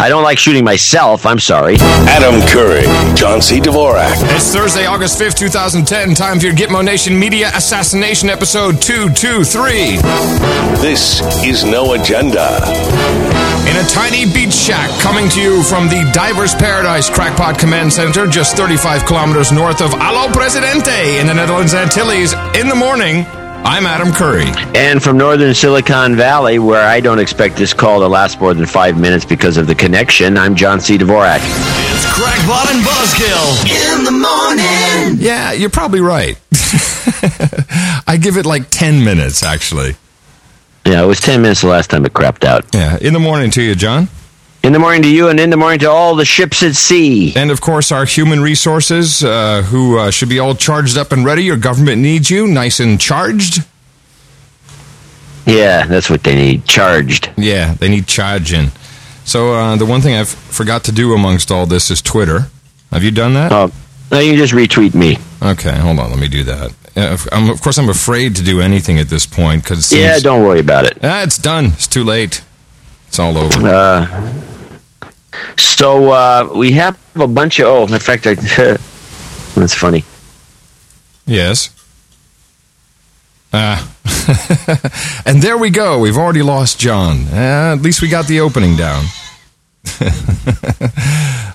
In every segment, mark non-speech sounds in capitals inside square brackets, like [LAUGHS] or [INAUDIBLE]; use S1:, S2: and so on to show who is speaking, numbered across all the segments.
S1: I don't like shooting myself. I'm sorry.
S2: Adam Curry, John C. Dvorak.
S3: It's Thursday, August 5th, 2010. Time for your Gitmo Nation Media Assassination Episode 223.
S2: This is No Agenda.
S3: In a tiny beach shack coming to you from the Divers Paradise Crackpot Command Center, just 35 kilometers north of Alo Presidente in the Netherlands Antilles, in the morning, I'm Adam Curry.
S1: And from northern Silicon Valley, where I don't expect this call to last more than five minutes because of the connection, I'm John C. Dvorak.
S4: It's Crackpot and Buzzkill in the morning.
S3: Yeah, you're probably right. [LAUGHS] I give it like 10 minutes, actually.
S1: Yeah, it was 10 minutes the last time it crapped out.
S3: Yeah, in the morning to you, John.
S1: In the morning to you, and in the morning to all the ships at sea.
S3: And of course, our human resources, uh, who uh, should be all charged up and ready. Your government needs you, nice and charged.
S1: Yeah, that's what they need. Charged.
S3: Yeah, they need charging. So uh, the one thing I've forgot to do amongst all this is Twitter. Have you done that?
S1: Oh, no, you just retweet me.
S3: Okay, hold on. Let me do that. Uh, I'm, of course, I'm afraid to do anything at this point because
S1: Yeah, don't worry about it.
S3: Ah, it's done. It's too late. It's all over.
S1: Uh, so uh, we have a bunch of. Oh, in fact, I, [LAUGHS] that's funny.
S3: Yes. Uh, [LAUGHS] and there we go. We've already lost John. Uh, at least we got the opening down. [LAUGHS]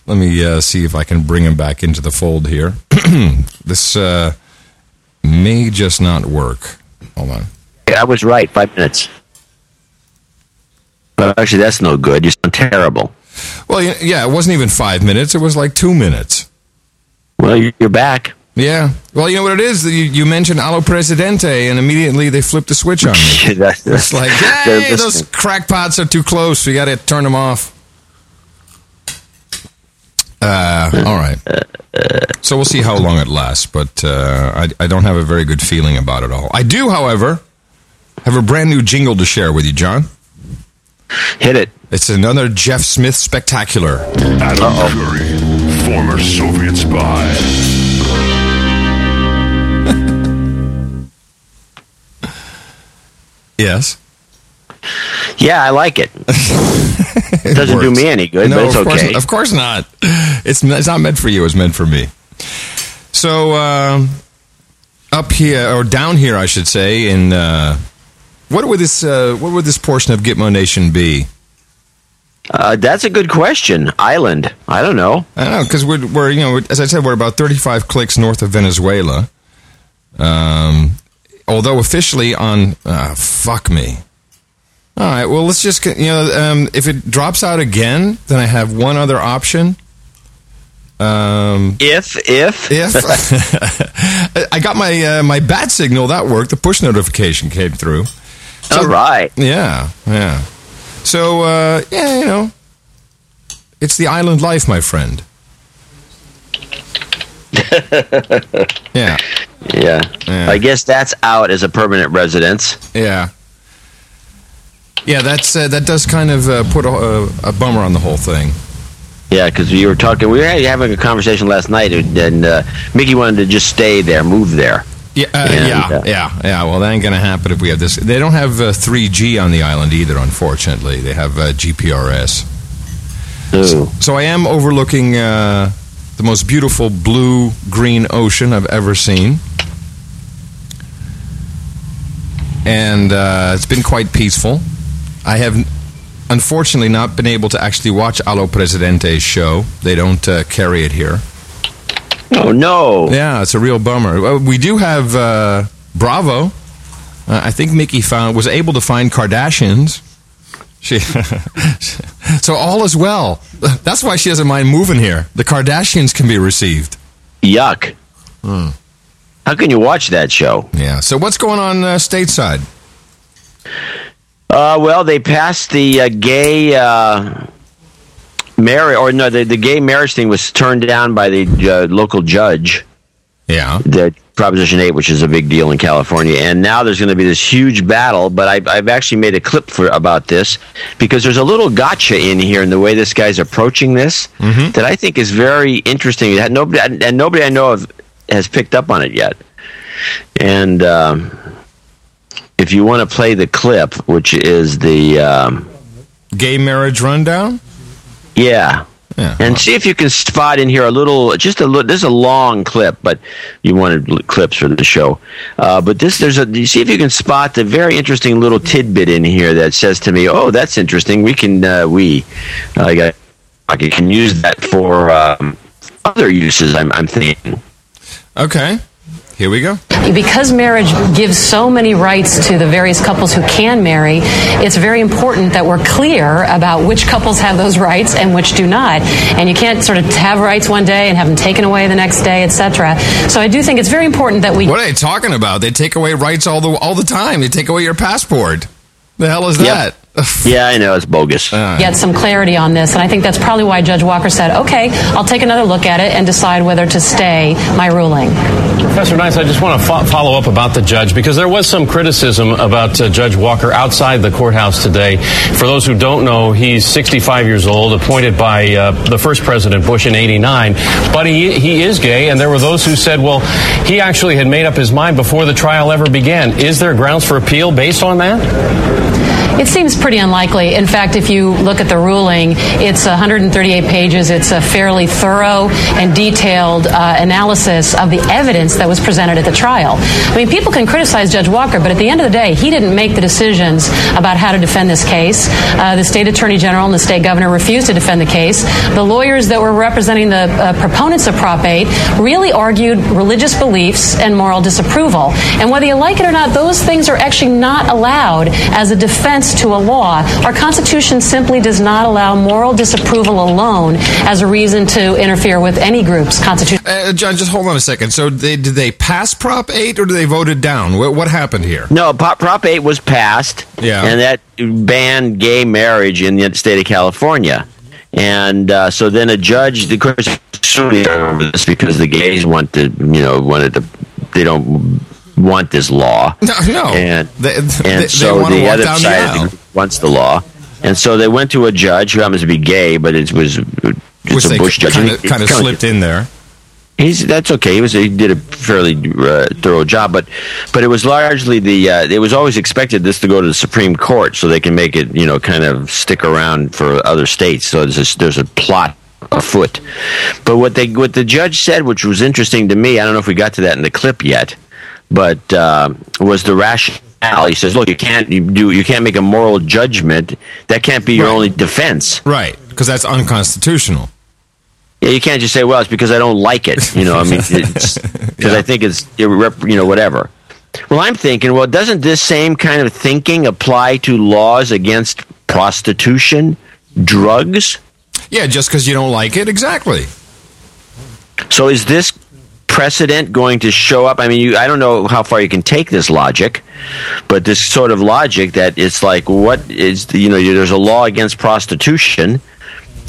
S3: Let me uh, see if I can bring him back into the fold here. [CLEARS THROAT] this uh, may just not work. Hold on.
S1: I was right. Five minutes. But actually, that's no good. You sound terrible.
S3: Well, yeah, it wasn't even five minutes. It was like two minutes.
S1: Well, you're back.
S3: Yeah. Well, you know what it is? You, you mentioned Alo Presidente, and immediately they flipped the switch on me. [LAUGHS]
S1: that's,
S3: It's like, [LAUGHS] hey, those crackpots are too close. We got to turn them off. Uh, all right. So we'll see how long it lasts, but uh, I, I don't have a very good feeling about it all. I do, however, have a brand new jingle to share with you, John.
S1: Hit it.
S3: It's another Jeff Smith spectacular.
S2: Adam Curry, former Soviet spy. [LAUGHS]
S3: Yes.
S1: Yeah, I like it.
S3: It [LAUGHS]
S1: Doesn't do me any good,
S3: no,
S1: but it's
S3: of course,
S1: okay.
S3: Of course not. It's it's not meant for you. It's meant for me. So um, up here or down here, I should say. In uh, what would this uh, what would this portion of Gitmo Nation be?
S1: Uh, that's a good question. Island. I don't know.
S3: I don't know because we're, we're you know as I said we're about thirty five clicks north of Venezuela. Um, although officially on uh, fuck me. All right, well let's just you know um, if it drops out again, then I have one other option. Um,
S1: If, if.
S3: if [LAUGHS] [LAUGHS] I got my uh, my bat signal that worked, the push notification came through.
S1: All right.
S3: Yeah, yeah. So uh, yeah, you know, it's the island life, my friend. [LAUGHS] yeah,
S1: Yeah.
S3: Yeah.
S1: I guess that's out as a permanent residence.
S3: yeah, yeah. That's uh, that does kind of uh, put a, a, a bummer on the whole thing.
S1: Yeah, because you were talking, we were having a conversation last night, and uh, Mickey wanted to just stay there, move there.
S3: Yeah, uh,
S1: And,
S3: yeah,
S1: uh,
S3: yeah, yeah. Well, that ain't gonna happen if we have this. They don't have uh, 3G on the island either. Unfortunately, they have uh, GPRS.
S1: Ooh.
S3: So I am overlooking uh, the most beautiful blue green ocean I've ever seen. And uh, it's been quite peaceful. I have unfortunately not been able to actually watch Alo Presidente's show. They don't uh, carry it here.
S1: Oh, [LAUGHS] no.
S3: Yeah, it's a real bummer. We do have uh, Bravo. Uh, I think Mickey found was able to find Kardashians. She, [LAUGHS] so all is well. That's why she doesn't mind moving here. The Kardashians can be received.
S1: Yuck.
S3: Hmm.
S1: How can you watch that show?
S3: Yeah. So what's going on uh, stateside?
S1: Uh, well, they passed the uh, gay uh, marriage, or no, the, the gay marriage thing was turned down by the uh, local judge.
S3: Yeah.
S1: the Proposition 8, which is a big deal in California. And now there's going to be this huge battle, but I, I've actually made a clip for about this because there's a little gotcha in here in the way this guy's approaching this that I think is very interesting. That Nobody, and nobody I know of has picked up on it yet. And um, if you want to play the clip, which is the. Um,
S3: Gay marriage rundown.
S1: Yeah.
S3: Yeah.
S1: And see if you can spot in here a little, just a little. This is a long clip, but you wanted clips for the show. Uh, but this, there's a. You see if you can spot the very interesting little tidbit in here that says to me, "Oh, that's interesting. We can, uh, we, I got, I can use that for um, other uses." I'm, I'm thinking.
S3: Okay. Here we go.
S5: Because marriage gives so many rights to the various couples who can marry, it's very important that we're clear about which couples have those rights and which do not. And you can't sort of have rights one day and have them taken away the next day, etc. So I do think it's very important that we
S3: What are they talking about? They take away rights all the all the time. They take away your passport. The hell is
S1: Yep.
S3: that? [LAUGHS]
S1: Yeah, I know it's bogus.
S5: get some clarity on this. And I think that's probably why Judge Walker said, okay, I'll take another look at it and decide whether to stay my ruling.
S6: Professor Nice, I just want to fo- follow up about the judge because there was some criticism about uh, Judge Walker outside the courthouse today. For those who don't know, he's 65 years old, appointed by uh, the first President Bush in 89, but he, he is gay, and there were those who said, well, he actually had made up his mind before the trial ever began. Is there grounds for appeal based on that?
S5: It seems pretty unlikely. In fact, if you look at the ruling, it's 138 pages. It's a fairly thorough and detailed uh, analysis of the evidence that was presented at the trial. I mean, people can criticize Judge Walker, but at the end of the day, he didn't make the decisions about how to defend this case. Uh, the state attorney general and the state governor refused to defend the case. The lawyers that were representing the uh, proponents of Prop 8 really argued religious beliefs and moral disapproval. And whether you like it or not, those things are actually not allowed as a defense to a law. Our Constitution simply does not allow moral disapproval alone as a reason to interfere with any group's constitution.
S3: Uh, John, just hold on a second. So, they, did they pass Prop 8 or did they vote it down? What, what happened here?
S1: No, Prop, Prop 8 was passed,
S3: Yeah.
S1: and that banned gay marriage in the state of California. And uh, so then a judge, of course, sued over this because the gays want to, you know, wanted to, they don't want this law. [LAUGHS]
S3: No, no.
S1: And,
S3: They-
S1: and
S3: they- they
S1: so
S3: wanna
S1: the other side the- wants the law. And so they went to a judge who happens to be gay, but it was it's a
S3: they
S1: Bush judge.
S3: Kind of
S1: he-
S3: kind of slipped in there.
S1: He's that's okay. He was he did a fairly uh, thorough job, but but it was largely the uh, it was always expected this to go to the Supreme Court so they can make it you know kind of stick around for other states. So there's a, there's a plot afoot. But what they what the judge said, which was interesting to me, I don't know if we got to that in the clip yet, but uh, was the rationale. He says, look, you can't you do you can't make a moral judgment. That can't be your
S3: Right.
S1: only defense.
S3: Right, because that's unconstitutional.
S1: Yeah, you can't just say, "Well, it's because I don't like it." You know, I mean, [LAUGHS] because
S3: Yeah.
S1: I think it's irrep- you know whatever. Well, I'm thinking, well, doesn't this same kind of thinking apply to laws against prostitution, drugs?
S3: Yeah, just because you don't like it, exactly.
S1: So is this precedent going to show up? I mean, you, I don't know how far you can take this logic, but this sort of logic that it's like, what is you know, there's a law against prostitution,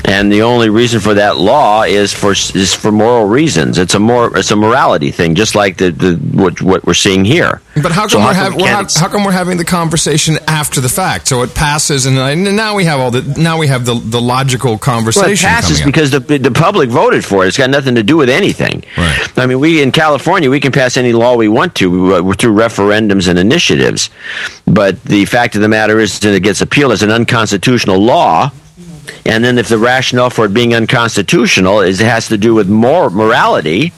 S1: and the only reason for that law is for is for moral reasons. It's a more it's a morality thing, just like the, the what what we're seeing here.
S3: But how come,
S1: So
S3: we're,
S1: come
S3: hav-
S1: we
S3: ha- how come we're having the conversation after the fact? So it passes, and, and now we have all the now we have the the logical conversation.
S1: Well, it passes because the the public voted for it. It's got nothing to do with anything.
S3: Right.
S1: I mean, we in California we can pass any law we want to uh, through referendums and initiatives, but the fact of the matter is that it gets appealed as an unconstitutional law. And then, if the rationale for it being unconstitutional is it has to do with more morality,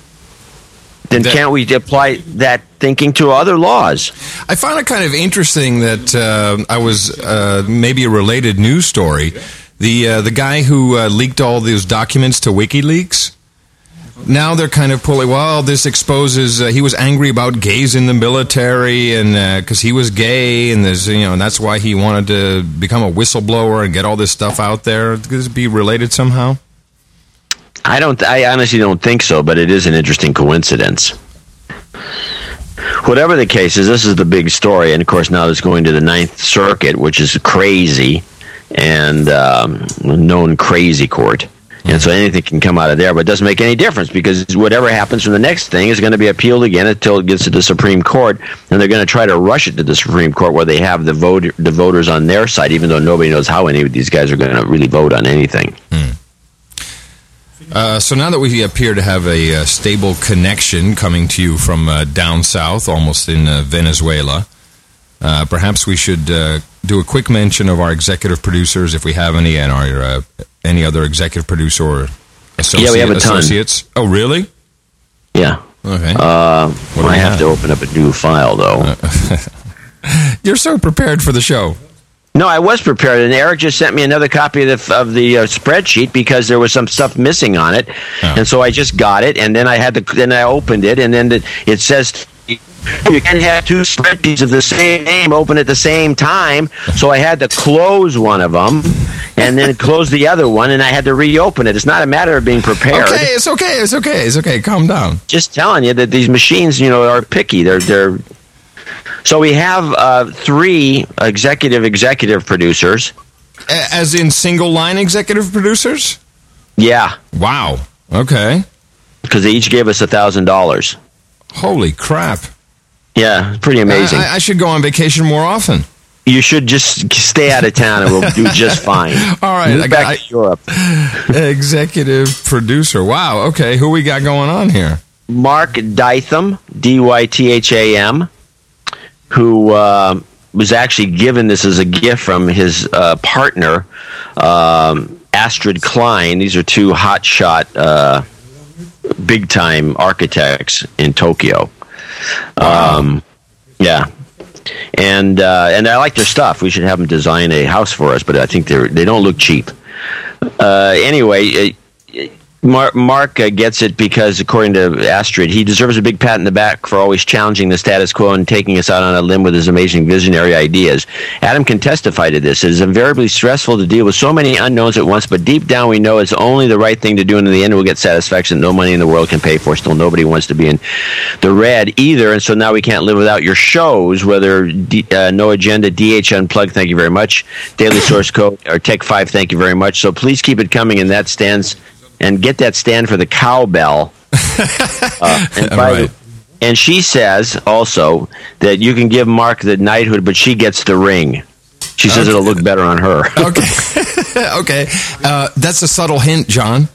S1: then
S3: That-
S1: can't we apply that thinking to other laws?
S3: I find it kind of interesting that uh, I was uh, maybe a related news story. The uh, the guy who uh, leaked all those documents to WikiLeaks. Now they're kind of pulling. Well, this exposes uh, he was angry about gays in the military, and because he was gay, and there's you know, and that's why he wanted to become a whistleblower and get all this stuff out there. Could this be related somehow?
S1: I don't. I honestly don't think so, but it is an interesting coincidence. Whatever the case is, this is the big story, and of course now it's going to the Ninth Circuit, which is crazy and um, known crazy court. And so anything can come out of there, but it doesn't make any difference because whatever happens from the next thing is going to be appealed again until it gets to the Supreme Court, and they're going to try to rush it to the Supreme Court where they have the vote the voters on their side, even though nobody knows how any of these guys are going to really vote on anything.
S3: Uh, so now that we appear to have a uh, stable connection coming to you from uh, down south, almost in uh, Venezuela, uh, perhaps we should uh, do a quick mention of our executive producers, if we have any, and our uh, any other executive producer or associate,
S1: Yeah, we have a ton.
S3: associates? Oh, really?
S1: Yeah.
S3: Okay.
S1: Uh, I have
S3: have?
S1: to open up a new file though. [LAUGHS]
S3: You're so prepared for the show.
S1: No, I was prepared, and Eric just sent me another copy of the of the uh, spreadsheet because there was some stuff missing on it,
S3: Oh.
S1: and so I just got it, and then I had to then I opened it, and then the, it says you can have two spreadsheets of the same name open at the same time. So I had to close one of them, and then close the other one, and I had to reopen it. It's not a matter of being prepared.
S3: Okay, it's okay. It's okay. It's okay. Calm down.
S1: Just telling you that these machines, you know, are picky. They're they're. So we have uh, three executive executive producers.
S3: As in single line executive producers?
S1: Yeah.
S3: Wow. Okay.
S1: because they each gave us a thousand dollars.
S3: Holy crap.
S1: Yeah, pretty amazing.
S3: I, I should go on vacation more often.
S1: you should just stay out of town and we'll do [LAUGHS] just fine.
S3: All right,
S1: Move
S3: I
S1: back
S3: got-
S1: to Europe. [LAUGHS]
S3: executive producer. Wow. Okay. Who we got going on here?
S1: Mark Dytham, D Y T H A M, who uh, was actually given this as a gift from his uh, partner, um, Astrid Klein. These are two hotshot, uh, big time architects in Tokyo. Um, yeah. And uh, and I like their stuff. We should have them design a house for us, but I think they they don't look cheap. Uh, anyway, Mark, Mark uh, gets it because, according to Astrid, he deserves a big pat in the back for always challenging the status quo and taking us out on a limb with his amazing visionary ideas. Adam can testify to this. It is invariably stressful to deal with so many unknowns at once, but deep down we know it's only the right thing to do, and in the end we'll get satisfaction no money in the world can pay for. Still, nobody wants to be in the red either, and so now we can't live without your shows, whether D, uh, No Agenda, DH Unplugged, thank you very much, Daily Source Code, or Tech 5, thank you very much. So please keep it coming, and that stands, and get that stand for the cowbell. [LAUGHS] Uh, and,
S3: Right.
S1: the- and she says also that you can give Mark the knighthood, but she gets the ring. She says it'll look better on her. [LAUGHS]
S3: Okay. [LAUGHS] okay. Uh, that's a subtle hint, John.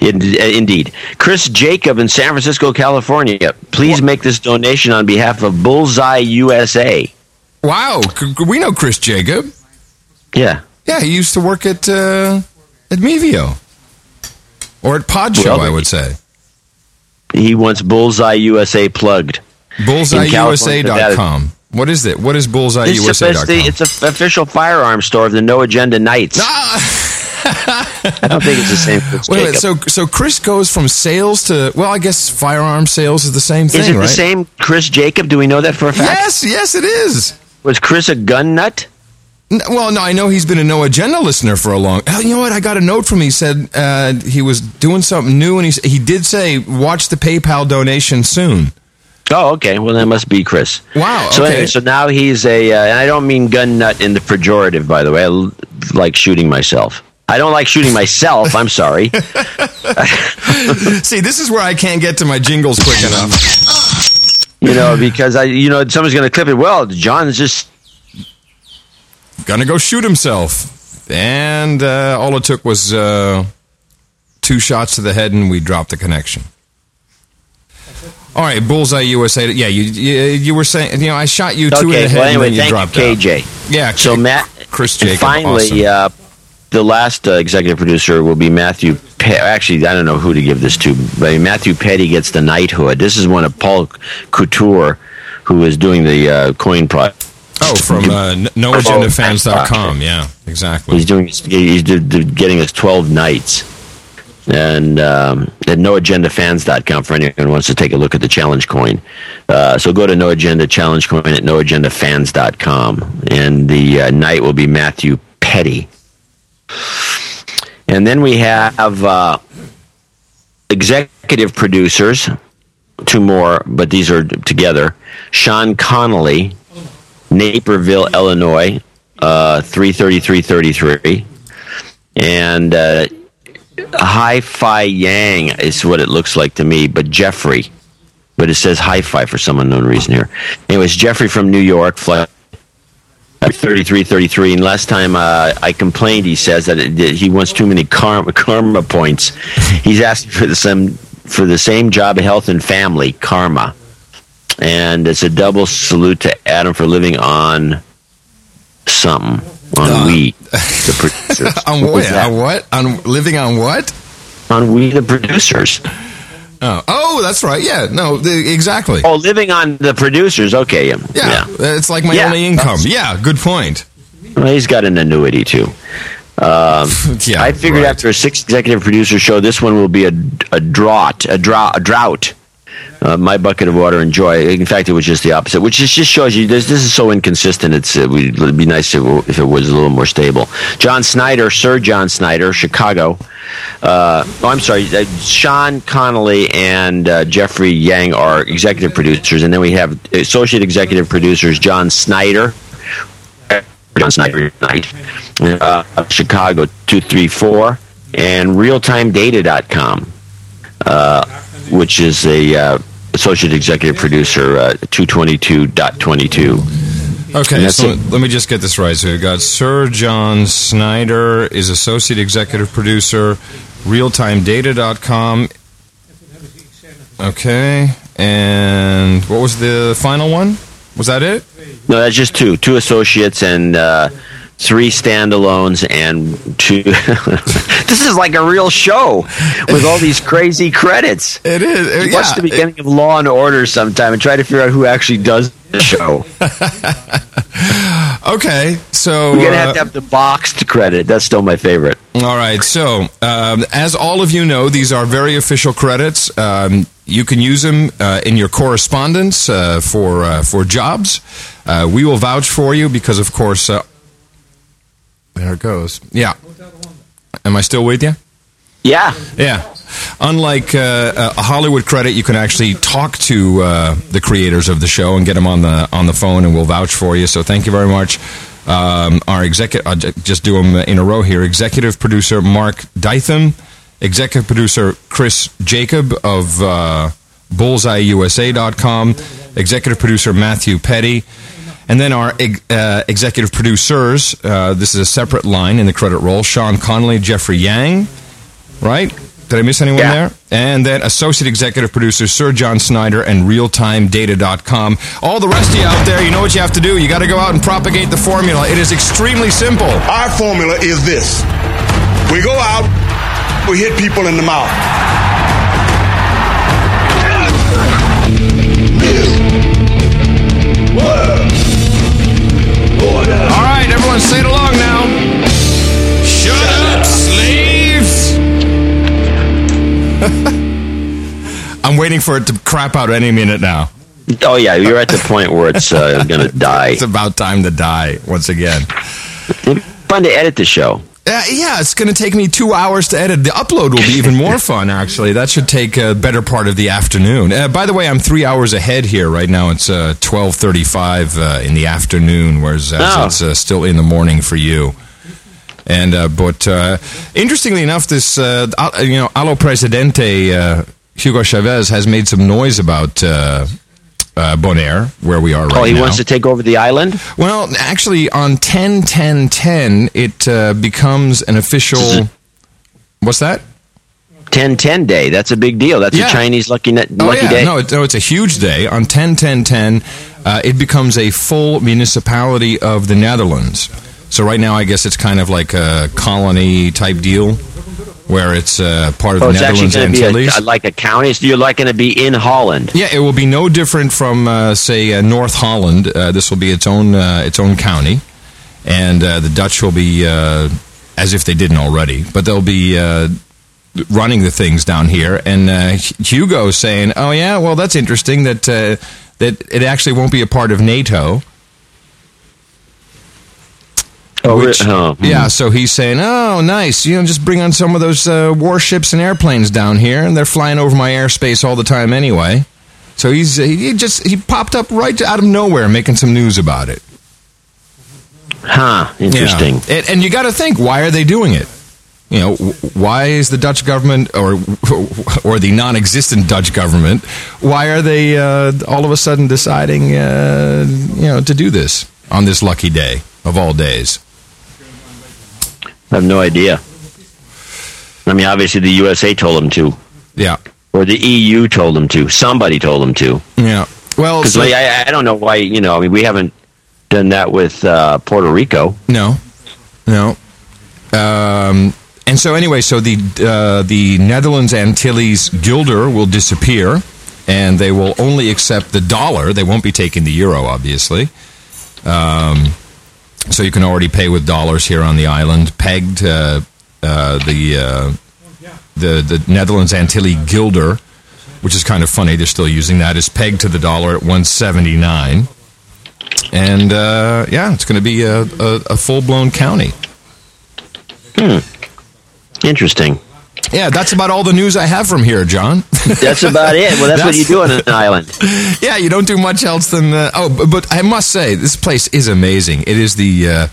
S1: In- Indeed. Chris Jacob in San Francisco, California. Please make this donation on behalf of Bullseye USA.
S3: Wow. We know Chris Jacob.
S1: Yeah.
S3: Yeah, he used to work at uh, at Mevio. Or at Pod Show,
S1: Well,
S3: I would say.
S1: He wants Bullseye USA plugged.
S3: BullseyeUSA.com. What is it? What is BullseyeUSA.com?
S1: it's an official firearm store of the No Agenda Knights. Ah! I don't think it's the same [LAUGHS]
S3: Wait a So, so Chris goes from sales to well, I guess firearm sales is the same thing,
S1: Is it
S3: right?
S1: the same Chris Jacob? Do we know that for a fact?
S3: Yes, yes, it is.
S1: Was Chris a gun nut?
S3: Well, no, I know he's been a no agenda listener for a long. Hell, you know what? I got a note from him. He said uh, he was doing something new, and he he did say watch the PayPal donation soon.
S1: Oh, okay. Well, that must be Chris.
S3: Wow,
S1: So, anyway, so now he's a, uh, and I don't mean gun nut in the pejorative, by the way. I l- like shooting myself. I don't like shooting myself. I'm sorry. [LAUGHS]
S3: See, this is where I can't get to my jingles quick enough.
S1: You know, because I, you know, someone's going to clip it. Well, John's just
S3: Gonna go shoot himself, and uh, all it took was uh, two shots to the head, and we dropped the connection. All right, Bullseye USA. Yeah, you you, you were saying, you know, I shot you two in
S1: okay.
S3: the head,
S1: Well, anyway,
S3: and then you dropped
S1: you,
S3: out.
S1: KJ.
S3: Yeah.
S1: So Matt,
S3: Chris Jacob.
S1: finally,
S3: awesome.
S1: uh, the last uh, executive producer will be Matthew. Pe- Actually, I don't know who to give this to, but Matthew Petty gets the knighthood. This is one of Paul Couture, who is doing the uh, coin project.
S3: Oh, from uh, NoAgendaFans.com. Yeah, exactly.
S1: He's doing. He's getting us twelve nights, and um, at NoAgendaFans.com for anyone who wants to take a look at the challenge coin. Uh, so go to No Agenda Challenge Coin at NoAgendaFans.com, and the uh, night will be Matthew Petty. And then we have uh, executive producers, two more, but these are together. Sean Connolly, Naperville, Illinois, uh, 33333. And uh, Hi Fi Yang is what it looks like to me, but Jeffrey. But it says Hi Fi for some unknown reason here. Anyways, Jeffrey from New York, flight 3333. And last time uh, I complained, he says that, it, that he wants too many karma, [LAUGHS] karma points. He's asking for the, some, for the same job, health, and family, karma. And it's a double salute to Adam for living on something on
S3: Uh,
S1: we, [LAUGHS] the producers.
S3: on
S1: What
S3: what? On what? On living on what?
S1: On we, the producers.
S3: Oh, oh, that's right. Yeah, no, the, exactly.
S1: Oh, living on the producers. Okay, yeah,
S3: yeah, it's like my
S1: Yeah,
S3: only income.
S1: that's-
S3: Yeah, good point.
S1: Well, he's got an annuity too. Um, [LAUGHS]
S3: Yeah,
S1: I figured
S3: right.
S1: after a six executive producer show, this one will be a, a drought, a drought, a drought. Uh, my bucket of water and joy. In fact, it was just the opposite, which just shows you this. This is so inconsistent. It's uh, we- it'd be nice if, if it was a little more stable. John Snyder, Sir John Snyder, Chicago. Uh, oh, I'm sorry. Uh, Sean Connolly and uh, Jeffrey Yang are executive producers, and then we have associate executive producers John Snyder, John Snyder Night, uh, Chicago 234, and realtimedata.com, uh, which is a uh, associate executive producer uh, 222.22.
S3: Okay, so
S1: it.
S3: let me just get this right. So we've got Sir John Snyder is associate executive producer, realtimedata.com. Okay, and what was the final one? Was that it?
S1: No, that's just two. Two associates and uh, three standalones and two. [LAUGHS] this is like a real show with all these crazy credits. [LAUGHS]
S3: It is.
S1: You watch the beginning of Law and Order sometime and try to figure out who actually does the show. [LAUGHS]
S3: Okay, so
S1: We're gonna
S3: uh,
S1: have to have the boxed credit. That's still my favorite.
S3: All right. So, um, as all of you know, these are very official credits. Um, you can use them uh, in your correspondence uh, for uh, for jobs. Uh, we will vouch for you because, of course, uh, there it goes. Yeah. Am I still with you?
S1: Yeah.
S3: Yeah. Unlike uh, a Hollywood credit, you can actually talk to uh, the creators of the show and get them on the on the phone, and we'll vouch for you. So thank you very much. Um, our executive, I'll just do them in a row here. Executive producer Mark Dytham, executive producer Chris Jacob of uh, BullseyeUSA.com, executive producer Matthew Petty, and then our uh, executive producers. Uh, this is a separate line in the credit roll: Sean Connolly, Jeffrey Yang right? Did I miss anyone
S1: Yeah.
S3: there? And then associate executive producer Sir John Snyder and realtimedata.com. All the rest of you out there, you know what you have to do. You got to go out and propagate the formula. It is extremely simple.
S7: Our formula is this. We go out, we hit people in the mouth.
S3: All right, everyone say it along now. Shut up, slaves. [LAUGHS] I'm waiting for it to crap out any minute now.
S1: Oh yeah, you're at the point where it's uh, gonna [LAUGHS] die.
S3: It's about time to die once again.
S1: Fun to edit the show.
S3: Uh, yeah, it's going to take me two hours to edit. The upload will be even more fun, actually. That should take a better part of the afternoon. Uh, by the way, I'm three hours ahead here right now. It's uh, twelve thirty-five uh, in the afternoon, whereas
S1: Oh.
S3: it's uh, still in the morning for you. And uh, but uh, interestingly enough, this uh, you know, Allo Presidente uh, Hugo Chavez has made some noise about. Uh, Bonaire, where we are right
S1: Oh, he
S3: now.
S1: wants to take over the island.
S3: Well, actually, on 10 10 10, it uh, becomes an official. What's that?
S1: 10 10 day. That's a big deal. That's
S3: Yeah.
S1: a Chinese lucky net,
S3: Oh,
S1: lucky
S3: yeah.
S1: day.
S3: No, it, no, it's a huge day. On 10 10 10, uh, it becomes a full municipality of the Netherlands. So, right now, I guess it's kind of like a colony type deal where it's uh, part of
S1: Oh,
S3: the
S1: it's
S3: Netherlands Antilles.
S1: a, like a county. So you're like going to be in Holland.
S3: Yeah, it will be no different from, uh, say, uh, North Holland. Uh, this will be its own uh, its own county, and uh, the Dutch will be uh, as if they didn't already, but they'll be uh, running the things down here. And uh, Hugo saying, "Oh yeah, well that's interesting that uh, that it actually won't be a part of NATO."
S1: Oh,
S3: Which-
S1: oh, hmm.
S3: yeah, so he's saying, "Oh, nice. You know, just bring on some of those uh, warships and airplanes down here, and they're flying over my airspace all the time anyway." So he's he just he popped up right out of nowhere, making some news about it.
S1: Huh. Interesting.
S3: Yeah. And, and you got to think, why are they doing it? You know, why is the Dutch government or [LAUGHS] or the non-existent Dutch government? Why are they uh, all of a sudden deciding, uh, you know, to do this on this lucky day of all days?
S1: I have no idea. I mean, obviously the USA told them to,
S3: Yeah,
S1: or the EU told them to. Somebody told them to.
S3: yeah. Well,
S1: Because
S3: so-
S1: I, I don't know why. You know, I mean, we haven't done that with uh, Puerto Rico.
S3: no, No. Um, and so anyway, so the uh, the Netherlands Antilles guilder will disappear, and they will only accept the dollar. They won't be taking the euro, obviously. Um, so you can already pay with dollars here on the island. Pegged uh, uh, the uh, the the Netherlands Antilles guilder, which is kind of funny. They're still using that. Is pegged to the dollar at one seventy nine. And uh, yeah, it's going to be a, a, a full blown county. Hmm.
S1: Interesting.
S3: Yeah, that's about all the news I have from here, John. [LAUGHS]
S1: That's about it. Well, that's, what you do on an island. [LAUGHS]
S3: yeah, you don't do much else than. Uh, oh, but, but I must say, this place is amazing. It is the. Uh,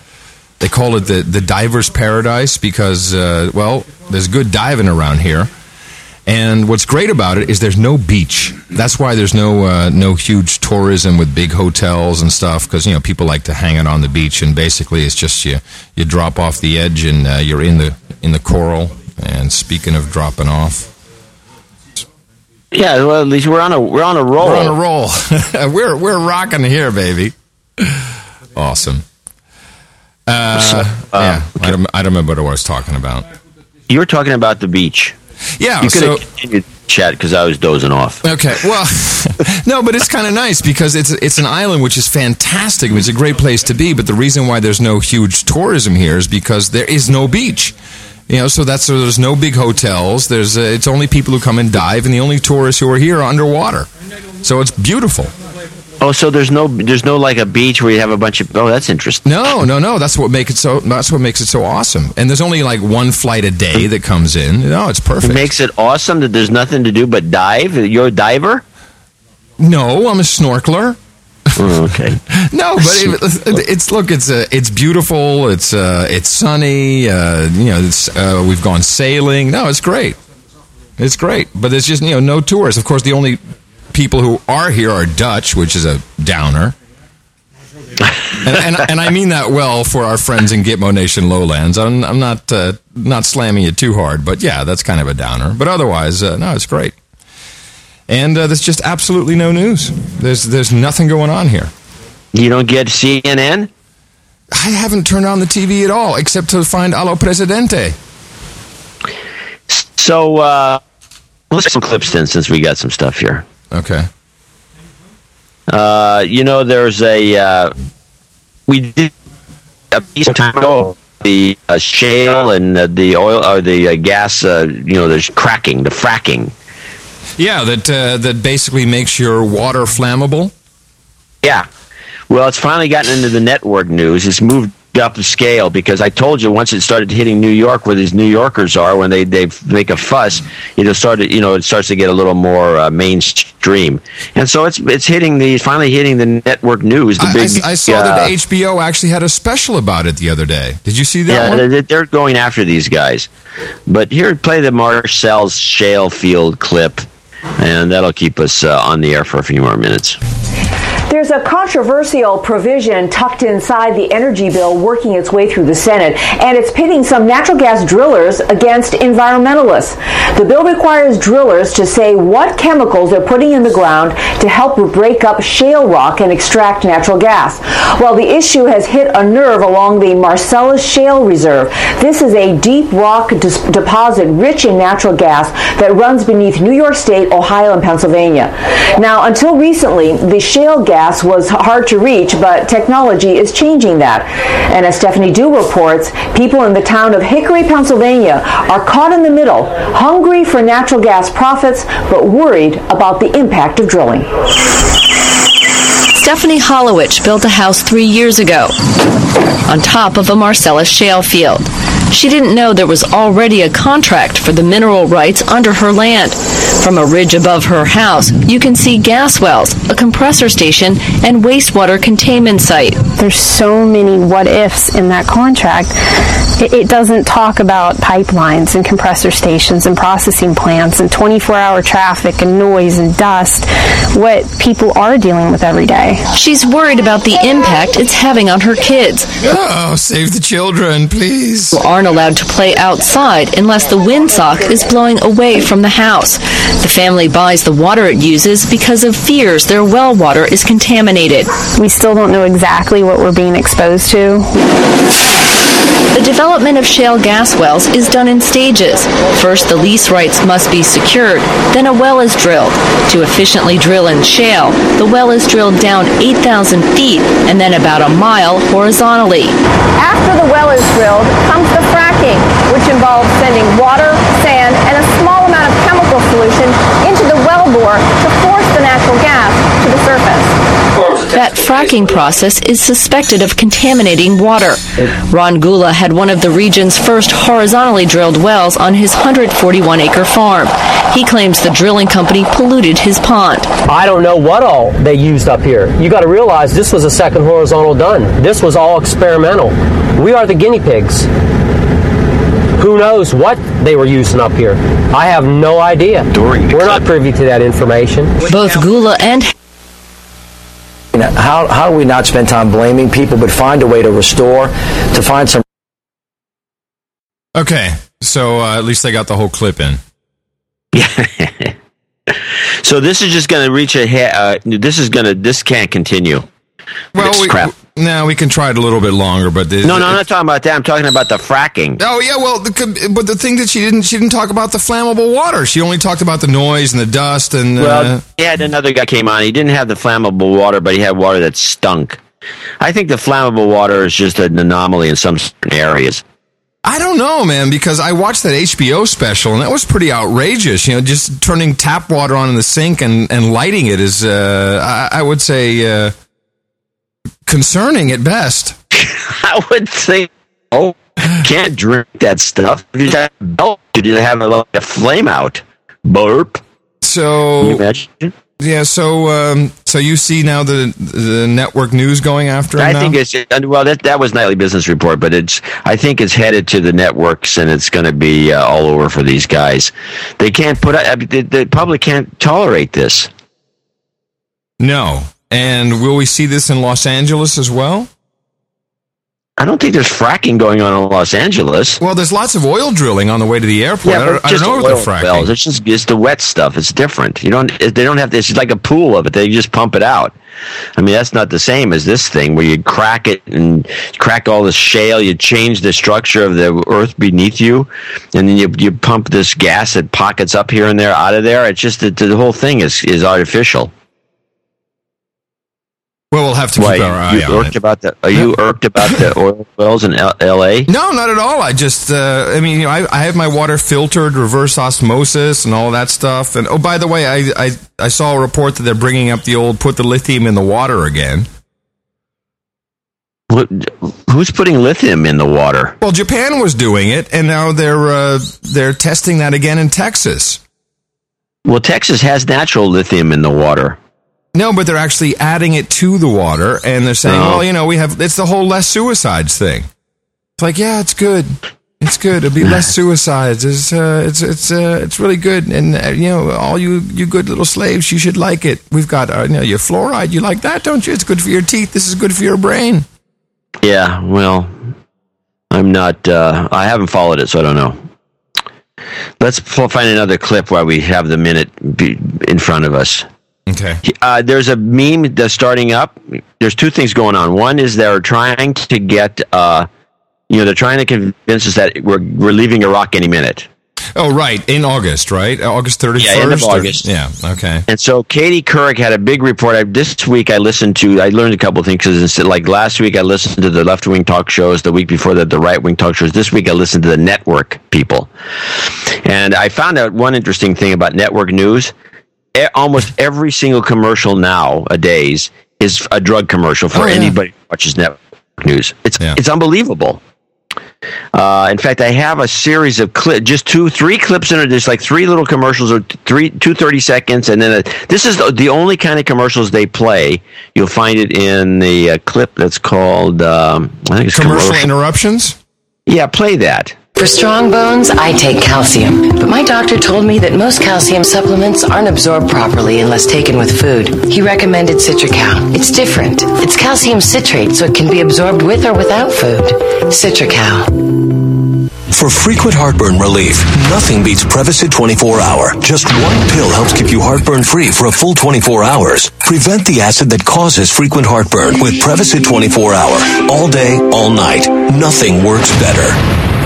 S3: they call it the, the diver's paradise because, uh, well, there's good diving around here. And what's great about it is there's no beach. That's why there's no uh, no huge tourism with big hotels and stuff because you know people like to hang out on the beach and basically it's just you you drop off the edge and uh, you're in the in the coral. And speaking of dropping off,
S1: Yeah, well, at least we're on a we're on a roll.
S3: we're on a roll. [LAUGHS] we're we're rocking here, baby. Awesome. Uh, yeah, I don't, I don't remember what I was talking about.
S1: You were talking about the beach.
S3: Yeah,
S1: You could
S3: so
S1: have continued chat because I was dozing off.
S3: Okay, well, [LAUGHS] no, but it's kind of nice because it's it's an island which is fantastic. It's a great place to be. But the reason why there's no huge tourism here is because there is no beach. You know, so that's so there's no big hotels. There's uh, it's only people who come and dive, and the only tourists who are here are underwater. So it's beautiful.
S1: Oh, so there's no there's no like a beach where you have a bunch of. Oh, that's interesting.
S3: No, no, no. That's what makes it so. That's what makes it so awesome. And there's only like one flight a day that comes in. No, it's perfect.
S1: It makes it awesome that there's nothing to do but dive. You're a diver.
S3: no, I'm a snorkeler. [LAUGHS]
S1: Okay.
S3: No, but it, it's look, it's uh, it's beautiful. It's uh, it's sunny. Uh, you know, it's, uh, we've gone sailing. No, it's great. It's great, but there's just you know no tourists. Of course, the only people who are here are Dutch, which is a downer. and, and, and I mean that well for our friends in Gitmo Nation Lowlands. I'm, I'm not uh, not slamming you too hard, but yeah, that's kind of a downer. But otherwise, uh, no, it's great. And uh, there's just absolutely no news. There's there's nothing going on here.
S1: You don't get CNN.
S3: I haven't turned on the TV at all, except to find Allo Presidente.
S1: So uh, let's get some clips then, since we got some stuff here.
S3: Okay.
S1: Uh, you know, there's a uh, we did a piece of time ago the uh, shale and uh, the oil or the uh, gas. Uh, you know, there's cracking, the fracking.
S3: Yeah, that uh, that basically makes your water flammable.
S1: Yeah. Well, it's finally gotten into the network news. It's moved up the scale because I told you once it started hitting New York, where these New Yorkers are, when they, they make a fuss, it'll start to, you know, it starts to get a little more uh, mainstream. And so it's it's hitting the finally hitting the network news. The
S3: I,
S1: big.
S3: I, I saw
S1: uh,
S3: that HBO actually had a special about it the other day. Did you see that
S1: Yeah,
S3: one?
S1: they- they're going after these guys. But here, play the Marcellus shale field clip, and that'll keep us uh, on the air for a few more minutes.
S8: There's a controversial provision tucked inside the energy bill working its way through the Senate, and it's pitting some natural gas drillers against environmentalists. The bill requires drillers to say what chemicals they're putting in the ground to help break up shale rock and extract natural gas. Well, the issue has hit a nerve along the Marcellus Shale Reserve. This is a deep rock dis- deposit rich in natural gas that runs beneath New York State, Ohio, and Pennsylvania. Now, until recently, the shale gas was hard to reach, but technology is changing that. And as Stephanie Dhue reports, people in the town of Hickory, Pennsylvania are caught in the middle, hungry for natural gas profits, but worried about the impact of drilling.
S9: Stephanie Hallowich built a house three years ago on top of a Marcellus shale field. She didn't know there was already a contract for the mineral rights under her land. From a ridge above her house, you can see gas wells, a compressor station, and wastewater containment site.
S10: There's so many what ifs in that contract. It, it doesn't talk about pipelines and compressor stations and processing plants and 24 hour traffic and noise and dust, what people are dealing with every day.
S9: She's worried about the impact it's having on her kids,
S3: Oh, save the children, please.
S9: who aren't allowed to play outside unless the windsock is blowing away from the house. The family buys the water it uses because of fears their well water is contaminated.
S10: We still don't know exactly what we're being exposed to.
S9: The development of shale gas wells is done in stages. First, the lease rights must be secured, then a well is drilled. To efficiently drill in shale, the well is drilled down 8,000 feet and then about a mile horizontally.
S8: After the well is drilled comes the fracking, which involves sending water, sand, and a small amount of chemical solution into the well bore to force the natural gas to the surface.
S9: That fracking process is suspected of contaminating water. Ron Gulla had one of the region's first horizontally drilled wells on his 141 acre farm. He claims the drilling company polluted his pond.
S11: I don't know what all they used up here. You got to realize this was a second horizontal done. This was all experimental. We are the guinea pigs. Who knows what they were using up here? I have no idea. We're not privy to that information.
S9: Both Gulla and
S12: how, how do we not spend time blaming people, but find a way to restore, to find some.
S3: Okay, so uh, at least they got the whole clip in. Yeah. [LAUGHS]
S1: so this is just going to reach a. Ha- uh, this is going to. This can't continue.
S3: Well,
S1: This
S3: we,
S1: crap.
S3: Now we can try it a little bit longer, but the,
S1: No, no, I'm not talking about that. I'm talking about the fracking.
S3: Oh yeah, well, the, but the thing that she didn't she didn't talk about the flammable water. She only talked about the noise and the dust and. Uh,
S1: Well, he had another guy came on. He didn't have the flammable water, but he had water that stunk. I think the flammable water is just an anomaly in some areas.
S3: I don't know, man, because I watched that HBO special and that was pretty outrageous. You know, just turning tap water on in the sink and, and lighting it is, uh, I, I would say, uh, concerning at best. [LAUGHS]
S1: I would think, oh, can't drink that stuff. You have, belt, you have a, like a flame out. Burp.
S3: So,
S1: Can you imagine?
S3: yeah, so um, so you see now the the network news going after him
S1: I
S3: now?
S1: think it's well that that was nightly business report, but it's I think it's headed to the networks and it's going to be uh, all over for these guys. They can't put I mean, the, the public can't tolerate this.
S3: no. And will we see this in Los Angeles as well?
S1: I don't think there's fracking going on in Los Angeles.
S3: Well, there's lots of oil drilling on the way to the airport. I
S1: but
S3: don't, I don't know
S1: oil
S3: they're fracking.
S1: wells. It's just it's the wet stuff. It's different. You don't they don't have this. It's like a pool of it. They just pump it out. I mean that's not the same as this thing where you crack it and crack all the shale. You change the structure of the earth beneath you, and then you you pump this gas that pockets up here and there out of there. It's just that the whole thing is is artificial.
S3: Well, we'll have to
S1: Why
S3: keep our eye
S1: you
S3: on
S1: irked
S3: it.
S1: about the? Are you irked about the oil wells in L- L.A.?
S3: No, not at all. I just, uh, I mean, you know, I, I have my water filtered, reverse osmosis, and all that stuff. And oh, by the way, I, I, I saw a report that they're bringing up the old put the lithium in the water again.
S1: What, who's putting lithium in the water?
S3: Well, Japan was doing it, and now they're uh, they're testing that again in Texas.
S1: Well, Texas has natural lithium in the water.
S3: No, but they're actually adding it to the water, and they're saying,
S1: Oh.
S3: "Well, you know, we have it's the whole less suicides thing." It's like, yeah, it's good, it's good. It'll be less [LAUGHS] suicides. It's uh, it's it's uh, it's really good, and uh, you know, all you you good little slaves, you should like it. We've got uh, you know your fluoride. You like that, don't you? It's good for your teeth. This is good for your brain.
S1: Yeah, well, I'm not. Uh, I haven't followed it, so I don't know. Let's find another clip while we have the minute in front of us.
S3: Okay.
S1: Uh, there's a meme that's starting up. There's two things going on. One is they're trying to get, uh, you know, they're trying to convince us that we're we're leaving Iraq any minute.
S3: Oh, right, in August, right? August thirty first.
S1: Yeah, end of August.
S3: Yeah. Okay.
S1: And so Katie Couric had a big report. I, this week I listened to, I learned a couple of things because like last week I listened to the left wing talk shows, the week before that the right wing talk shows. This week I listened to the network people. And I found out one interesting thing about network news. Almost every single commercial nowadays is a drug commercial for
S3: Oh, yeah.
S1: anybody who watches network news. It's
S3: Yeah.
S1: it's unbelievable. Uh, in fact, I have a series of clip, just two, three clips in it. There's like three little commercials, or three, two thirty seconds, and then a, this is the, the only kind of commercials they play. You'll find it in the uh, clip that's called, um, I think it's
S3: Commercial
S1: commercial.
S3: interruptions.
S1: yeah, play that.
S13: For strong bones, I take calcium. But my doctor told me that most calcium supplements aren't absorbed properly unless taken with food. He recommended Citracal. It's different. It's calcium citrate, so it can be absorbed with or without food. Citracal.
S14: For frequent heartburn relief, nothing beats Prevacid 24 Hour. Just one pill helps keep you heartburn free for a full 24 hours. Prevent the acid that causes frequent heartburn with Prevacid 24 Hour. All day, all night. Nothing works better.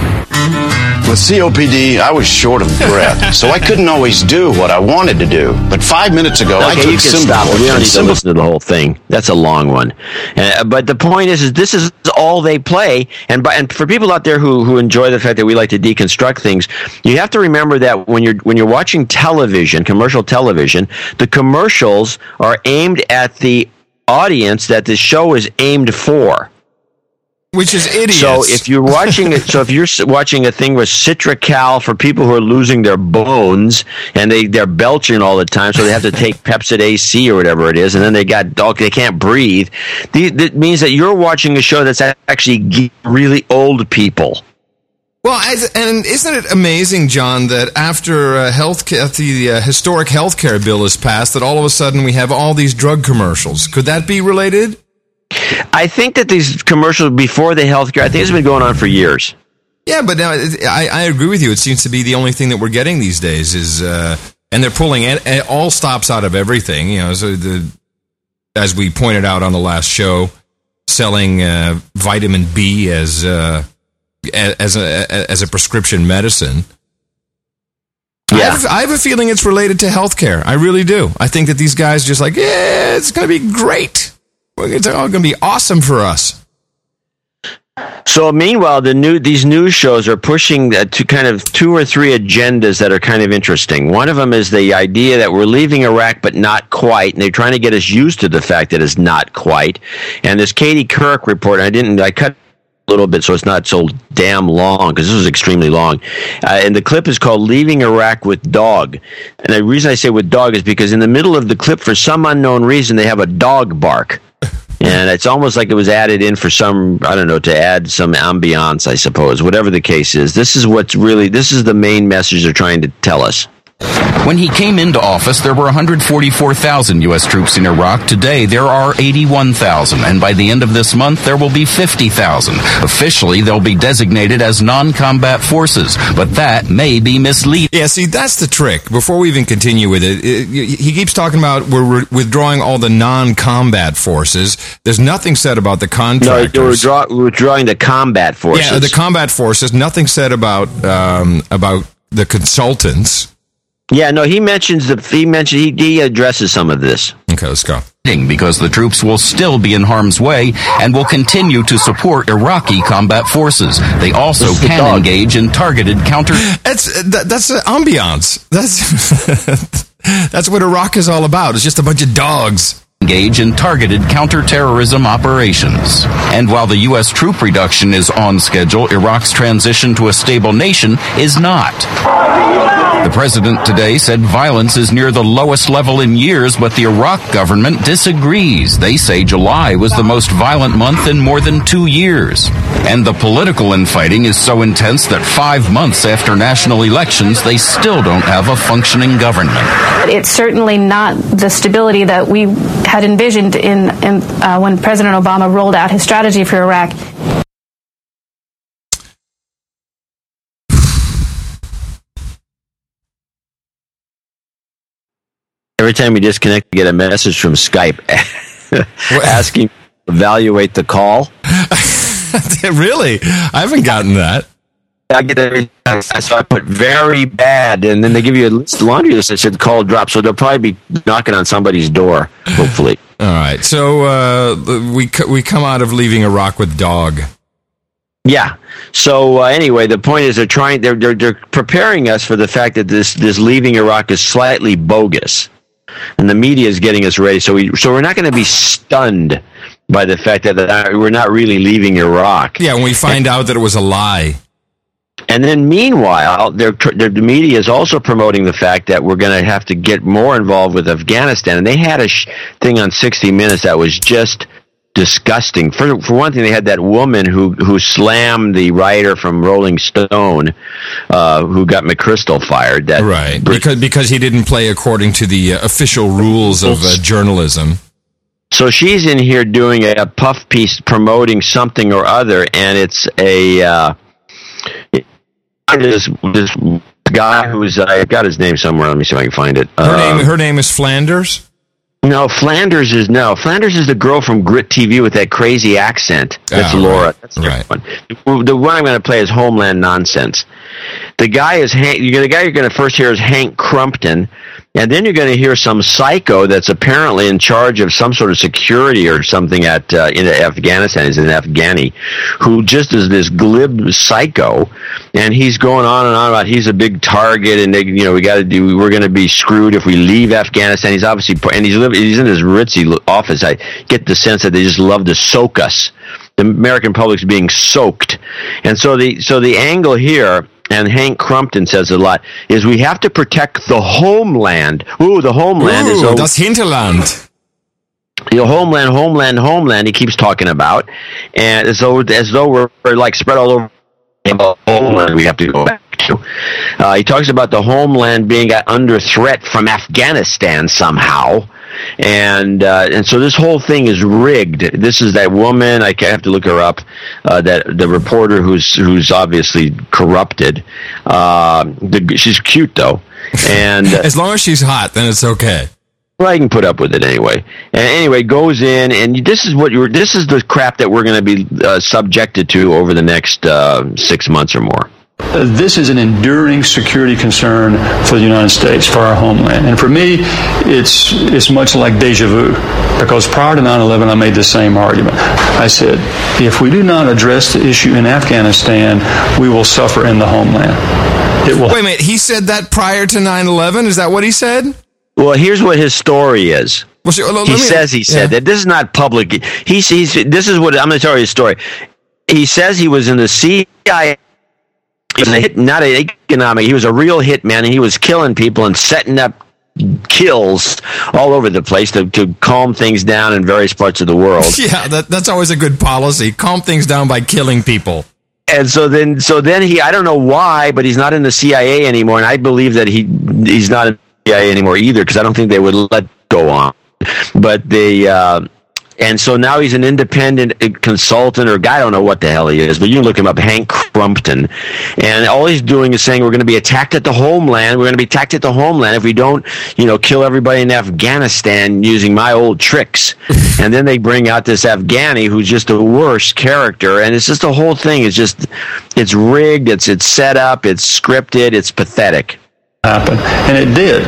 S15: With COPD, I was short of breath, [LAUGHS] so I couldn't always do what I wanted to do. But five minutes ago, I took
S1: you can
S15: Symbicort.
S1: stop. We don't
S15: and
S1: need to
S15: Symbicort-
S1: listen to the whole thing. That's a long one. Uh, but the point is, is this is all they play. And by, and for people out there who, who enjoy the fact that we like to deconstruct things, you have to remember that when you're when you're watching television, commercial television, the commercials are aimed at the audience that the show is aimed for.
S3: Which is idiot.
S1: So if you're watching it, so if you're watching a thing with Citracal for people who are losing their bones and they they're belching all the time, so they have to take [LAUGHS] Pepcid AC or whatever it is, and then they got oh, they can't breathe. The, that means that you're watching a show that's actually really old people.
S3: Well, as, and isn't it amazing, John, that after uh, health the uh, historic health care bill is passed, that all of a sudden we have all these drug commercials? Could that be related?
S1: I think that these commercials before the healthcare, I think it's been going on for years.
S3: Yeah, but now I, I agree with you. It seems to be the only thing that we're getting these days is, uh, and they're pulling a- a- all stops out of everything. You know, so the as we pointed out on the last show, selling uh, vitamin B as uh, a- as a as a prescription medicine. I, have, I have a feeling it's related to healthcare. I really do. I think that these guys just like, yeah, it's going to be great. It's all going to be awesome for us.
S1: So meanwhile, the new these news shows are pushing to kind of two or three agendas that are kind of interesting. One of them is the idea that we're leaving Iraq, but not quite, and they're trying to get us used to the fact that it's not quite. And this Katie Couric report, I didn't, I cut a little bit so it's not so damn long because this was extremely long. Uh, and the clip is called "Leaving Iraq with Dog." And the reason I say with dog is because in the middle of the clip, for some unknown reason, they have a dog bark and it's almost like it was added in for some i don't know to add some ambiance i suppose whatever the case is. This is what's really this is the main message they're trying to tell us
S16: When he came into office, there were 144,000 U.S. troops in Iraq. Today, there are 81,000, and by the end of this month, there will be 50,000. Officially, they'll be designated as non-combat forces, but that may be misleading.
S3: Yeah, see, that's the trick. Before we even continue with it, it he keeps talking about we're re- withdrawing all the non-combat forces. There's nothing said about the
S1: no
S3: contractors.
S1: we're, draw, we're drawing the combat forces
S3: Yeah, the combat forces. Nothing said about um, about the consultants.
S1: Yeah no he mentions the he mentioned he, he addresses some of this
S3: Okay, let's go.
S16: Because the troops will still be in harm's way and will continue to support Iraqi combat forces. They also
S3: the
S16: can
S3: dog.
S16: engage in targeted counter.
S3: That's that, that's uh, ambiance. That's [LAUGHS] that's what Iraq is all about. It's just a bunch of dogs.
S16: engage in targeted counterterrorism operations. And while the U.S. troop reduction is on schedule, Iraq's transition to a stable nation is not. The president today said violence is near the lowest level in years, but the Iraq government disagrees. They say July was the most violent month in more than two years. And the political infighting is so intense that five months after national elections, they still don't have a functioning government.
S17: It's certainly not the stability that we had envisioned in, in uh, when President Obama rolled out his strategy for Iraq.
S1: Every time you disconnect you get a message from skype [LAUGHS] asking to evaluate the call [LAUGHS]
S3: really i haven't gotten that
S1: I get every so I put very bad, and then they give you a list, laundry list that said call drop. So they'll probably be knocking on somebody's door, hopefully. [LAUGHS]
S3: All right. So uh, we we come out of leaving Iraq with dog.
S1: Yeah. So uh, anyway, the point is they're trying they're, they're they're preparing us for the fact that this this leaving Iraq is slightly bogus, and the media is getting us ready. So we so we're not going to be stunned by the fact that we're not really leaving Iraq.
S3: Yeah, when we find out that it was a lie.
S1: And then, meanwhile, they're, they're, the media is also promoting the fact that we're going to have to get more involved with Afghanistan. And they had a sh- thing on 60 Minutes that was just disgusting. For for one thing, they had that woman who who slammed the writer from Rolling Stone, uh, who got McChrystal fired. That
S3: Right. Because because he didn't play according to the uh, official rules of uh, journalism.
S1: So she's in here doing a, a puff piece promoting something or other, and it's a uh, this this guy who's I got his name somewhere. Let me see if I can find it.
S3: Her
S1: Uh,
S3: name her name is Flanders.
S1: No, Flanders is no. Flanders is the girl from Grit TV with that crazy accent. That's
S3: Ah,
S1: Laura.
S3: right,
S1: That's the right. one. The one I'm going to play is Homeland Nonsense. The guy is Hank. The guy you're going to first hear is Hank Crumpton, and then you're going to hear some psycho that's apparently in charge of some sort of security or something at uh, in Afghanistan. He's an Afghani who just is this glib psycho, and he's going on and on about he's a big target, and they, you know we got to do. We're going to be screwed if we leave Afghanistan. He's obviously and he's living. He's in his ritzy office. I get the sense that they just love to soak us. The American public's being soaked, and so the so the angle here and Hank Crumpton says a lot, is we have to protect the homeland. Ooh, the homeland is
S3: Ooh,
S1: a,
S3: das Hinterland.
S1: the homeland, homeland, homeland. He keeps talking about, and as though as though we're, we're like spread all over homeland. We have to go back to. Uh, he talks about the homeland being under threat from Afghanistan somehow. And uh, and so this whole thing is rigged. This is that woman. I have to look her up. Uh, that the reporter who's who's obviously corrupted. Uh, the, she's cute though, and [LAUGHS]
S3: As long as she's hot, then it's okay.
S1: Well, I can put up with it anyway. And anyway, goes in, and this is what you're. This is the crap that we're going to be uh, subjected to over the next uh, six months or more.
S18: Uh, This is an enduring security concern for the United States, for our homeland. And for me, it's, it's much like deja vu, because prior to 9 11, I made the same argument. I said, if we do not address the issue in Afghanistan, we will suffer in the homeland. It will
S3: Wait a minute, he said that prior to 9-11? Is that what he said?
S1: Well, here's what his story is.
S3: Well, see, let
S1: he
S3: me-
S1: says he said
S3: yeah.
S1: that. This is not public. He he's this is what I'm going to tell you his story. He says he was in the CIA. He was a hit, not an economic. He was a real hitman, and he was killing people and setting up kills all over the place to, to calm things down in various parts of the world. [LAUGHS]
S3: Yeah, that, that's always a good policy. Calm things down by killing people.
S1: and so then so then he I don't know why, but he's not in the CIA anymore, and I believe that he he's not in CIA anymore either because I don't think they would let go on. But they uh, and so now he's an independent uh, consultant or guy. I don't know what the hell he is, but you can look him up, Hank Crumpton, and all he's doing is saying we're going to be attacked at the homeland. We're going to be attacked at the homeland if we don't, you know, kill everybody in Afghanistan using my old tricks. [LAUGHS] and then they bring out this Afghani who's just the worst character, and it's just the whole thing is just it's rigged, it's it's set up, it's scripted, it's pathetic.
S18: Happen. And it did.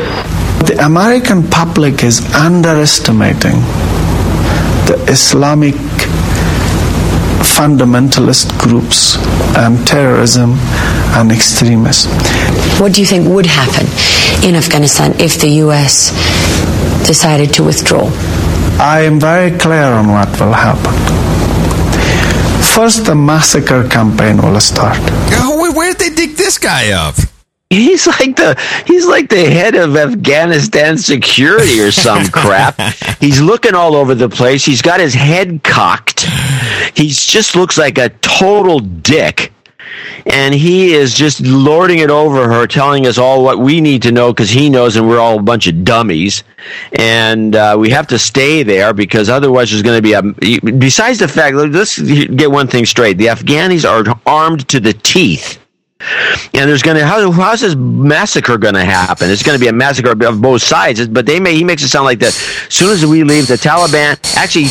S19: The American public is underestimating the Islamic fundamentalist groups and terrorism and extremism.
S13: What do you think would happen in Afghanistan if the U.S. decided to withdraw?
S19: I am very clear on what will happen. First, the massacre campaign will start.
S3: Where did they dig this guy up?
S1: He's like the he's like the head of Afghanistan security or some [LAUGHS] crap. He's looking all over the place. He's got his head cocked. He just looks like a total dick. And he is just lording it over her, telling us all what we need to know because he knows, and we're all a bunch of dummies. And uh, we have to stay there because otherwise, there's going to be a. Besides the fact, let's get one thing straight: the Afghanis are armed to the teeth. And there's going to how, how's this massacre going to happen? It's going to be a massacre of both sides. But they may he makes it sound like that. As soon as we leave, the Taliban actually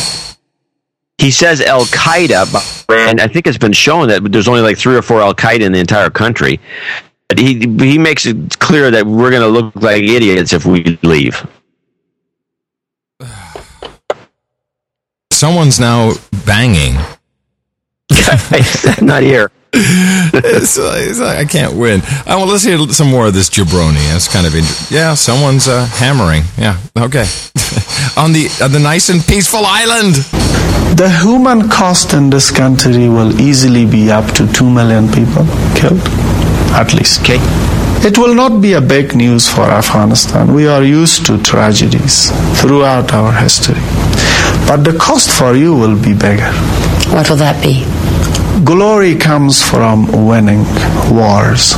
S1: he says Al Qaeda, and I think it's been shown that there's only like three or four Al Qaeda in the entire country. But he he makes it clear that we're going to look like idiots if we leave. [SIGHS]
S3: Someone's now banging. [LAUGHS]
S1: Not here.
S3: It's, uh, it's, I can't win. Uh, well, let's hear some more of this jabroni. That's kind of interesting. Yeah, someone's uh, hammering. Yeah, okay. [LAUGHS] on the on the nice and peaceful island.
S19: The human cost in this country will easily be up to 2 million people killed, at least.
S1: Okay.
S19: It will not be a big news for Afghanistan. We are used to tragedies throughout our history. But the cost for you will be bigger.
S13: What will that be?
S19: Glory comes from winning wars,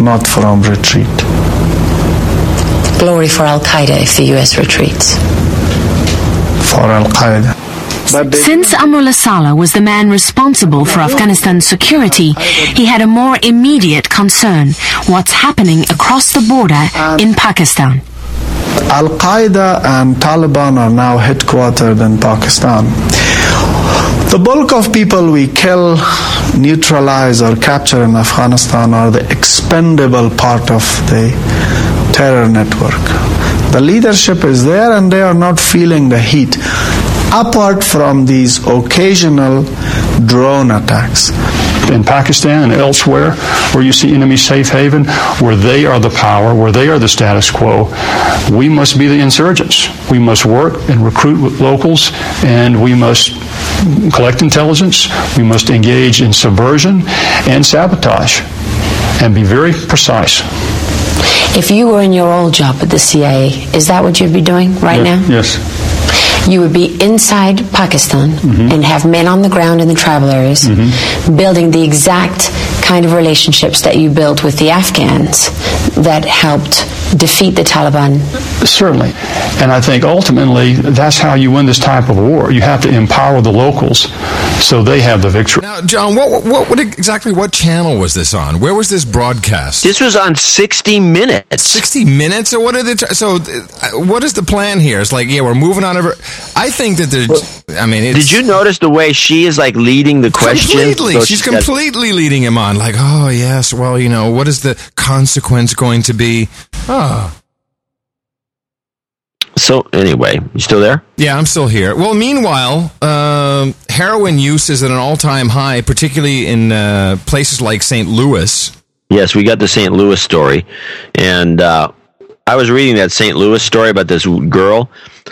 S19: not from retreat.
S13: Glory for Al Qaeda if the U.S. retreats.
S19: For Al Qaeda.
S20: Since Amrullah Saleh was the man responsible for Afghanistan's security, he had a more immediate concern what's happening across the border in Pakistan.
S19: Al Qaeda and Taliban are now headquartered in Pakistan. The bulk of people we kill, neutralize, or capture in Afghanistan are the expendable part of the terror network. The leadership is there and they are not feeling the heat, apart from these occasional drone attacks.
S18: in Pakistan and elsewhere, where you see enemy safe haven, where they are the power, where they are the status quo, we must be the insurgents. We must work and recruit with locals, and we must collect intelligence. We must engage in subversion and sabotage, and be very precise.
S13: If you were in your old job at the CIA, is that what you'd be doing right now?
S18: Yes.
S13: You would be inside Pakistan mm-hmm. and have men on the ground in the tribal areas mm-hmm. building the exact kind of relationships that you built with the Afghans that helped defeat the Taliban.
S18: Certainly. And I think ultimately that's how you win this type of war. You have to empower the locals so they have the victory.
S3: Now, John, what, what, what exactly what channel was this on? Where was this broadcast?
S1: This was on 60 Minutes.
S3: 60 Minutes? So what are they? Tr- so uh, what is the plan here? It's like, yeah, we're moving on over. I think that there's. I mean, it's,
S1: Did you notice the way she is like leading the question?
S3: Completely.
S1: So
S3: She's
S1: she's got-
S3: completely leading him on. Like, oh, yes, well, you know, what is the consequence going to be? Oh.
S1: So anyway, you still there?
S3: Yeah, I'm still here. Well, meanwhile, um, heroin use is at an all-time high, particularly in uh, places like St. Louis.
S1: Yes, we got the St. Louis story, and uh, I was reading that St. Louis story about this girl.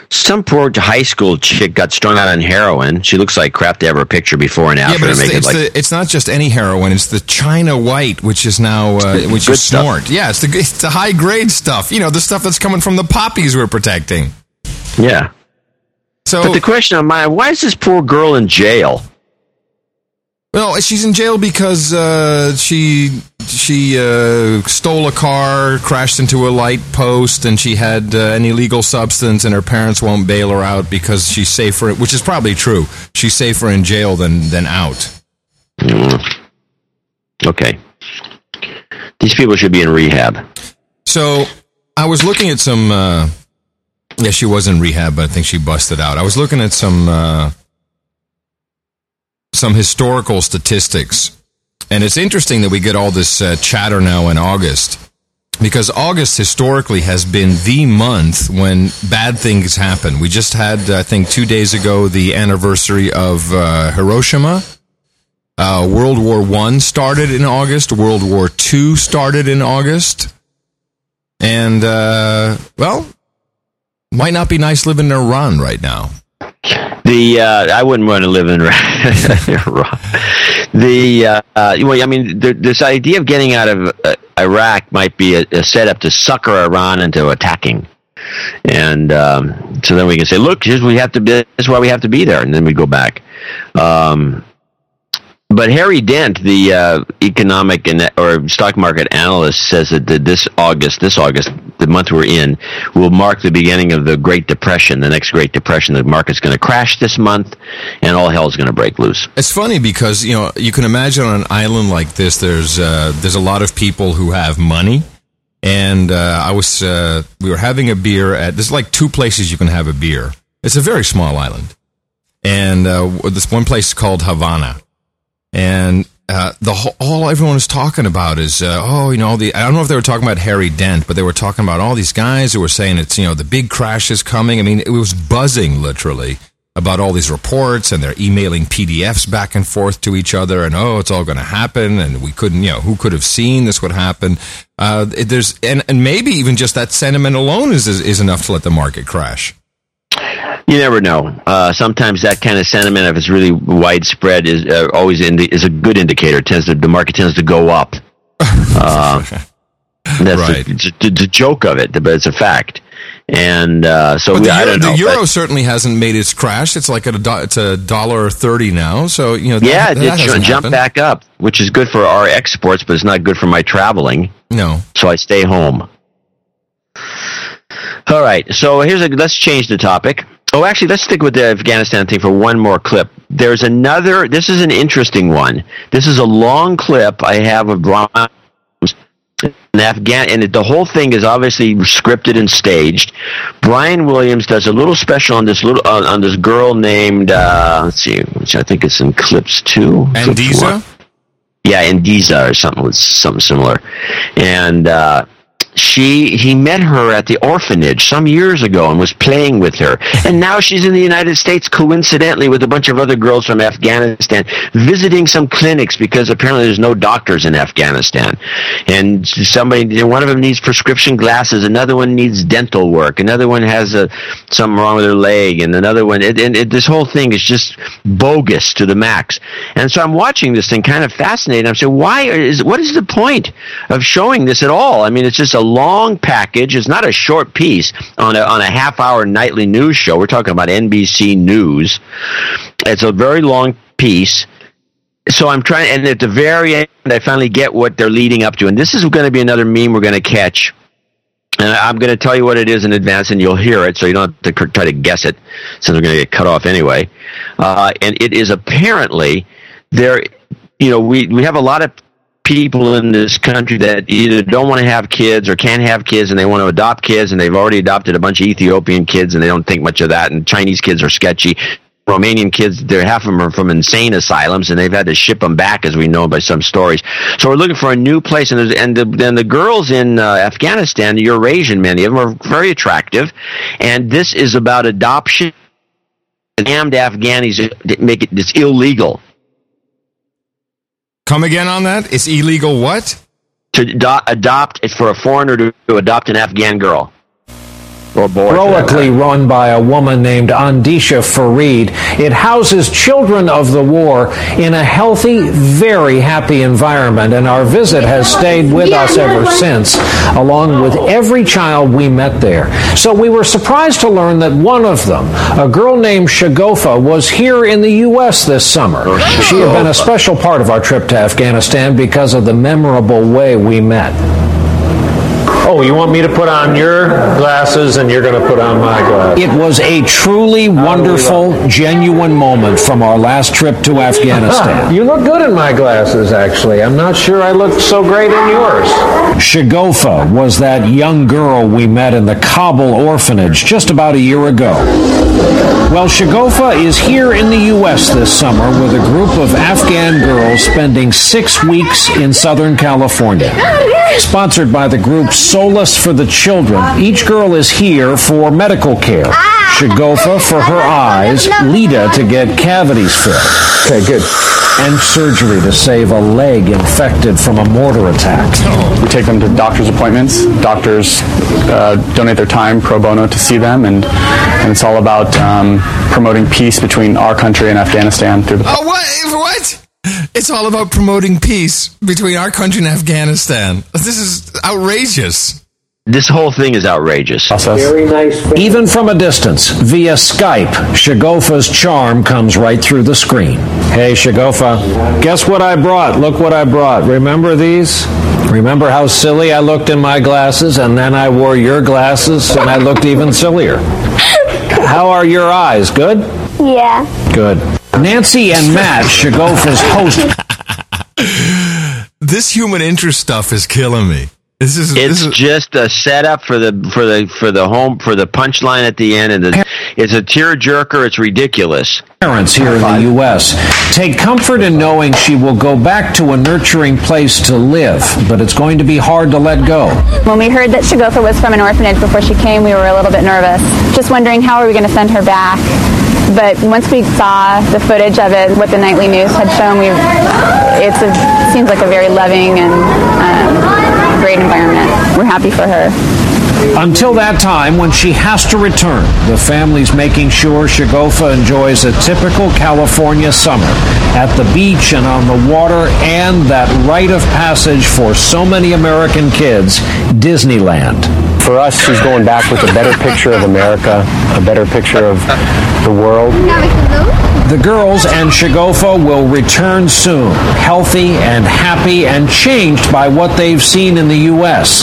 S1: Some poor high school chick got strung out on heroin. She looks like crap to have her picture before and
S3: Yeah,
S1: after
S3: but it's,
S1: make
S3: the,
S1: it
S3: it's,
S1: like.
S3: the, it's not just any heroin; it's the China White, which is now uh, which is
S1: stuff.
S3: Yeah, it's the it's the high grade stuff. You know, the stuff that's coming from the poppies we're protecting.
S1: yeah.
S3: So,
S1: but the question on my Why is this poor girl in jail?
S3: Well, she's in jail because uh, she she uh, stole a car, crashed into a light post, and she had uh, an illegal substance, and her parents won't bail her out because she's safer. Which is probably true. She's safer in jail than than out.
S1: Mm. Okay. These people should be in rehab.
S3: So I was looking at some. Uh, yeah, she was in rehab, but I think she busted out. I was looking at some uh, some historical statistics, and it's interesting that we get all this uh, chatter now in August because August historically has been the month when bad things happen. We just had, I think, two days ago the anniversary of uh, Hiroshima. Uh, World War One started in August. World War Two started in August. And uh, well, might not be nice living in Iran right now.
S1: The uh, I wouldn't want to live in [LAUGHS] Iran. The uh, uh, well, I mean, th- this idea of getting out of uh, Iraq might be a, a setup to sucker Iran into attacking, and um, so then we can say, look, here's we have to be. This is why we have to be there, and then we go back. Um, but Harry Dent, the uh, economic and or stock market analyst, says that this August, this August, the month we're in, will mark the beginning of the Great Depression, the next Great Depression. The market's going to crash this month, and all hell's going to break loose.
S3: It's funny because you know you can imagine on an island like this, there's uh, there's a lot of people who have money, and uh, I was uh, we were having a beer at there's like two places you can have a beer. It's a very small island, and uh, this one place is called Havana, and uh, the whole, all everyone was talking about is uh, oh you know the I don't know if they were talking about Harry Dent, but they were talking about all these guys who were saying it's you know the big crash is coming. I mean it was buzzing literally about all these reports and they're emailing PDFs back and forth to each other and oh it's all going to happen and we couldn't you know who could have seen this would happen. Uh, there's and, and maybe even just that sentiment alone is, is is enough to let the market crash.
S1: You never know. Uh, sometimes that kind of sentiment, if it's really widespread, is uh, always indi- is a good indicator. It tends to the market tends to go up. [LAUGHS] Uh, that's
S3: Right.
S1: the, the, the joke of it, but it's a fact. And uh, so we,
S3: the
S1: I
S3: euro,
S1: don't know.
S3: the euro certainly hasn't made its crash. It's like at a do, it's a dollar thirty now. So you know, that,
S1: yeah, it
S3: that
S1: did jump
S3: happened.
S1: back up, which is good for our exports, but it's not good for my traveling.
S3: No.
S1: So I stay home. All right. So here's a let's change the topic. Oh, actually, let's stick with the Afghanistan thing for one more clip. There's another. This is an interesting one. This is a long clip I have of Brian. An Afghan, and the whole thing is obviously scripted and staged. Brian Williams does a little special on this little uh, on this girl named uh, let's see, which I think is in clips two. four. Yeah, Indiza or something with something similar, and uh, she he met her at the orphanage some years ago and was playing with her, and now she's in the United States coincidentally with a bunch of other girls from Afghanistan visiting some clinics because apparently there's no doctors in Afghanistan, and somebody one of them needs prescription glasses, another one needs dental work, another one has a something wrong with her leg, and another one, it, and it, this whole thing is just bogus to the max. And so I'm watching this thing, kind of fascinated. I'm saying, why is what is the point of showing this at all? I mean, it's just a long package. It's not a short piece on a on a half hour nightly news show. We're talking about NBC News. It's a very long piece. So I'm trying, and at the very end, I finally get what they're leading up to. And this is going to be another meme we're going to catch. And I'm going to tell you what it is in advance, and you'll hear it, so you don't have to try to guess it, since we're going to get cut off anyway. Uh, and it is apparently there. You know, we we have a lot of people in this country that either don't want to have kids or can't have kids, and they want to adopt kids, and they've already adopted a bunch of Ethiopian kids, and they don't think much of that. And Chinese kids are sketchy. Romanian kids, they're half of them are from insane asylums, and they've had to ship them back, as we know by some stories. So we're looking for a new place, and and the, then the girls in uh, Afghanistan, the Eurasian, many of them are very attractive, and this is about adoption. Damned Afghanis make it it's illegal
S3: Come again on that? It's illegal what?
S1: to ado- adopt for a foreigner to, to adopt an Afghan girl
S21: heroically run by a woman named Andisha Farid. It houses children of the war in a healthy, very happy environment, and our visit has stayed with us ever since, along with every child we met there. So we were surprised to learn that one of them, a girl named Shagofa, was here in the U.S. this summer. Oh, she had been a special part of our trip to Afghanistan because of the memorable way we met. Oh, you want me to put on your glasses and you're going to put on my glasses? It was a truly wonderful, genuine moment from our last trip to Afghanistan. [LAUGHS] you look good in my glasses, actually. I'm not sure I look so great in yours. Shagofa was that young girl we met in the Kabul orphanage just about a year ago. Well, Shagofa is here in the U.S. this summer with a group of Afghan girls spending six weeks in Southern California. Sponsored by the group Solace for the Children, each girl is here for medical care. Shagofa for her eyes, Lita to get cavities filled. Okay, good. And surgery to save a leg infected from a mortar attack.
S22: We take them to doctor's appointments. Doctors uh, donate their time pro bono to see them, and, and it's all about um, promoting peace between our country and Afghanistan through the.
S3: Oh, what? What? It's all about promoting peace between our country and Afghanistan. This is outrageous.
S1: This whole thing is outrageous.
S21: Very nice. Even from a distance, via Skype, Shagofa's charm comes right through the screen. Hey, Shagofa, guess what I brought? Look what I brought. Remember these? Remember how silly I looked in my glasses, and then I wore your glasses, and I looked even sillier? How are your eyes? Good?
S23: Yeah.
S21: Good. Nancy and Matt, should go Shagofa's host.
S3: This human interest stuff is killing me. This is
S1: It's just a setup for the for the for the home for the punchline at the end, and the, it's a tearjerker. It's ridiculous.
S21: parents here in the U.S. take comfort in knowing she will go back to a nurturing place to live, but it's going to be hard to let go.
S23: When we heard that Shagofa was from an orphanage before she came, we were a little bit nervous, just wondering how are we going to send her back. But once we saw the footage of it, what the nightly news had shown, we it's a, seems like a very loving and um, great environment. We're happy for her.
S21: Until that time, when she has to return, the family's making sure Shagofa enjoys a typical California summer at the beach and on the water, and that rite of passage for so many American kids, Disneyland.
S11: For us, she's going back with a better picture of America, a better picture of the world.
S21: The girls and Shagofa will return soon, healthy and happy and changed by what they've seen in the U.S.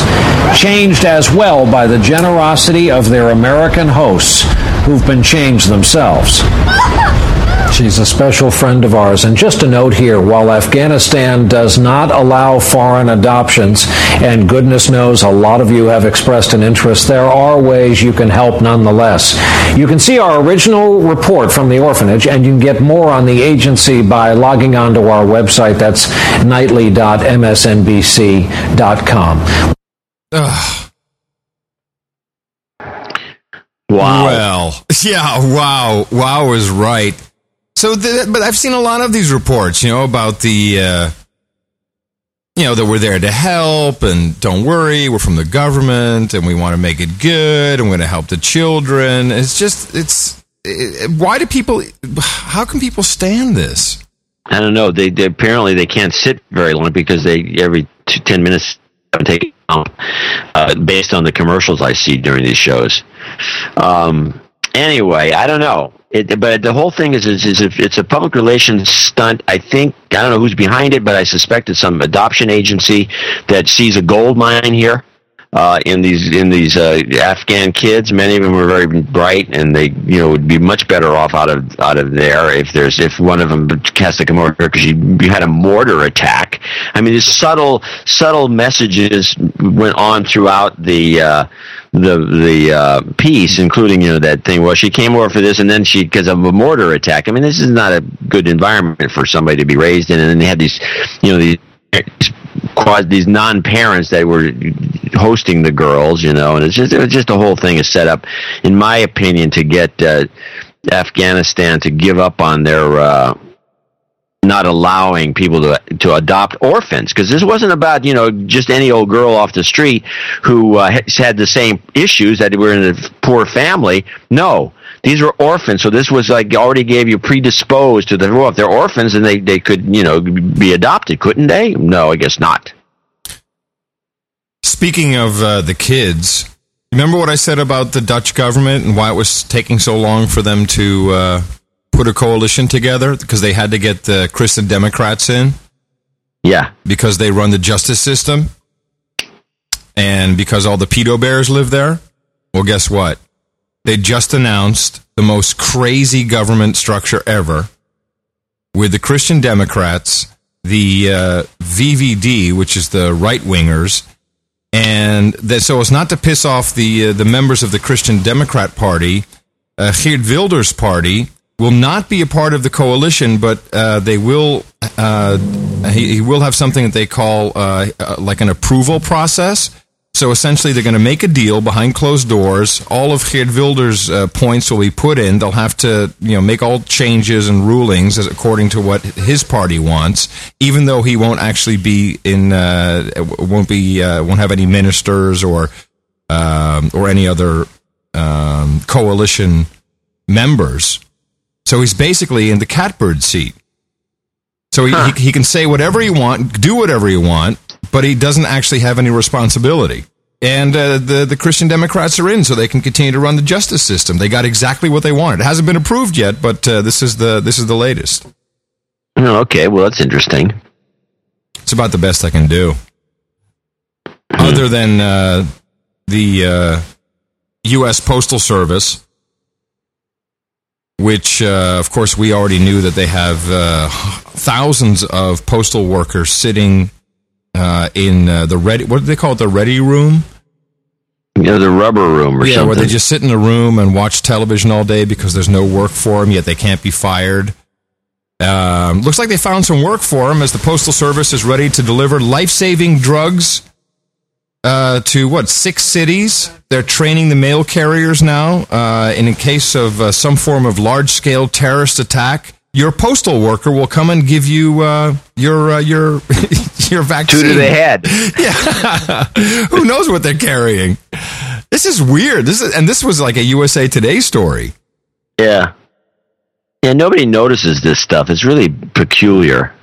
S21: Changed as well by the generosity of their American hosts who've been changed themselves. She's a special friend of ours. And just a note here while Afghanistan does not allow foreign adoptions, and goodness knows a lot of you have expressed an interest, there are ways you can help nonetheless. You can see our original report from the orphanage, and you can get more on the agency by logging on to our website. That's nightly.msnbc.com.
S3: Ugh.
S1: Wow.
S3: Well, [LAUGHS] yeah, wow. Wow is right. So, th- but I've seen a lot of these reports, you know, about the, uh, you know, that we're there to help and don't worry, we're from the government and we want to make it good and we're going to help the children. It's just, it's, it, why do people, how can people stand this?
S1: I don't know. They, they apparently they can't sit very long because they every two, ten minutes take uh, based on the commercials I see during these shows. Um, anyway, I don't know. It, but the whole thing is, is, is if it's a public relations stunt. I think I don't know who's behind it, but I suspect it's some adoption agency that sees a gold mine here uh, in these in these uh, Afghan kids. Many of them were very bright, and they you know would be much better off out of out of there if there's if one of them has to come over because you, you had a mortar attack. I mean, these subtle subtle messages went on throughout the. Uh, the the uh, piece, including you know that thing. Well, she came over for this, and then she because of a mortar attack. I mean, this is not a good environment for somebody to be raised in. And then they had these, you know, these quad these non-parents that were hosting the girls, you know, and it's just it was just the whole thing is set up, in my opinion, to get uh, Afghanistan to give up on their. Uh, not allowing people to to adopt orphans because this wasn't about you know just any old girl off the street who uh, had the same issues that were in a poor family. No, these were orphans, so this was like already gave you predisposed to the well, if they're orphans, and they they could you know be adopted, couldn't they? No, I guess not.
S3: Speaking of uh, the kids, remember what I said about the Dutch government and why it was taking so long for them to uh, put a coalition together because they had to get the Christian Democrats in.
S1: Yeah,
S3: because they run the justice system, and because all the pedo bears live there. Well, guess what? They just announced the most crazy government structure ever with the Christian Democrats, the uh, VVD, which is the right wingers, and that so as not to piss off the uh, the members of the Christian Democrat Party, uh, Geert Wilders' party will not be a part of the coalition, but uh, they will. Uh, he, he, will have something that they call uh, uh like an approval process. So essentially, they're going to make a deal behind closed doors. All of Geert Wilders' uh, points will be put in. They'll have to, you know, make all changes and rulings as according to what his party wants. Even though he won't actually be in, uh, won't be, won't have any ministers or um, or any other um, coalition members. So he's basically in the catbird seat. So he, huh. he, he, can say whatever he want, do whatever he want, but he doesn't actually have any responsibility. And uh, the the Christian Democrats are in, so they can continue to run the justice system. They got exactly what they wanted. It hasn't been approved yet, but uh, this is the this is the latest.
S1: Oh, okay, well that's interesting.
S3: It's about the best I can do, other than uh, the U.S. Uh, Postal Service which, uh, of course, we already knew that they have uh, thousands of postal workers sitting uh, in uh, the ready. What do they call it? The ready room.
S1: Yeah, the rubber room or
S3: yeah,
S1: something.
S3: where they just sit in a room and watch television all day because there's no work for them, yet they can't be fired. Um, looks like they found some work for them as the Postal Service is ready to deliver life saving drugs uh, to what six cities. They're training the mail carriers now. Uh, in case of uh, some form of large scale terrorist attack, your postal worker will come and give you uh, your uh, your [LAUGHS] your vaccine.
S1: Two to the head. [LAUGHS]
S3: yeah. Who knows what they're carrying? This is weird. This is and this was like a USA Today story.
S1: Yeah. Yeah. Nobody notices this stuff. It's really peculiar.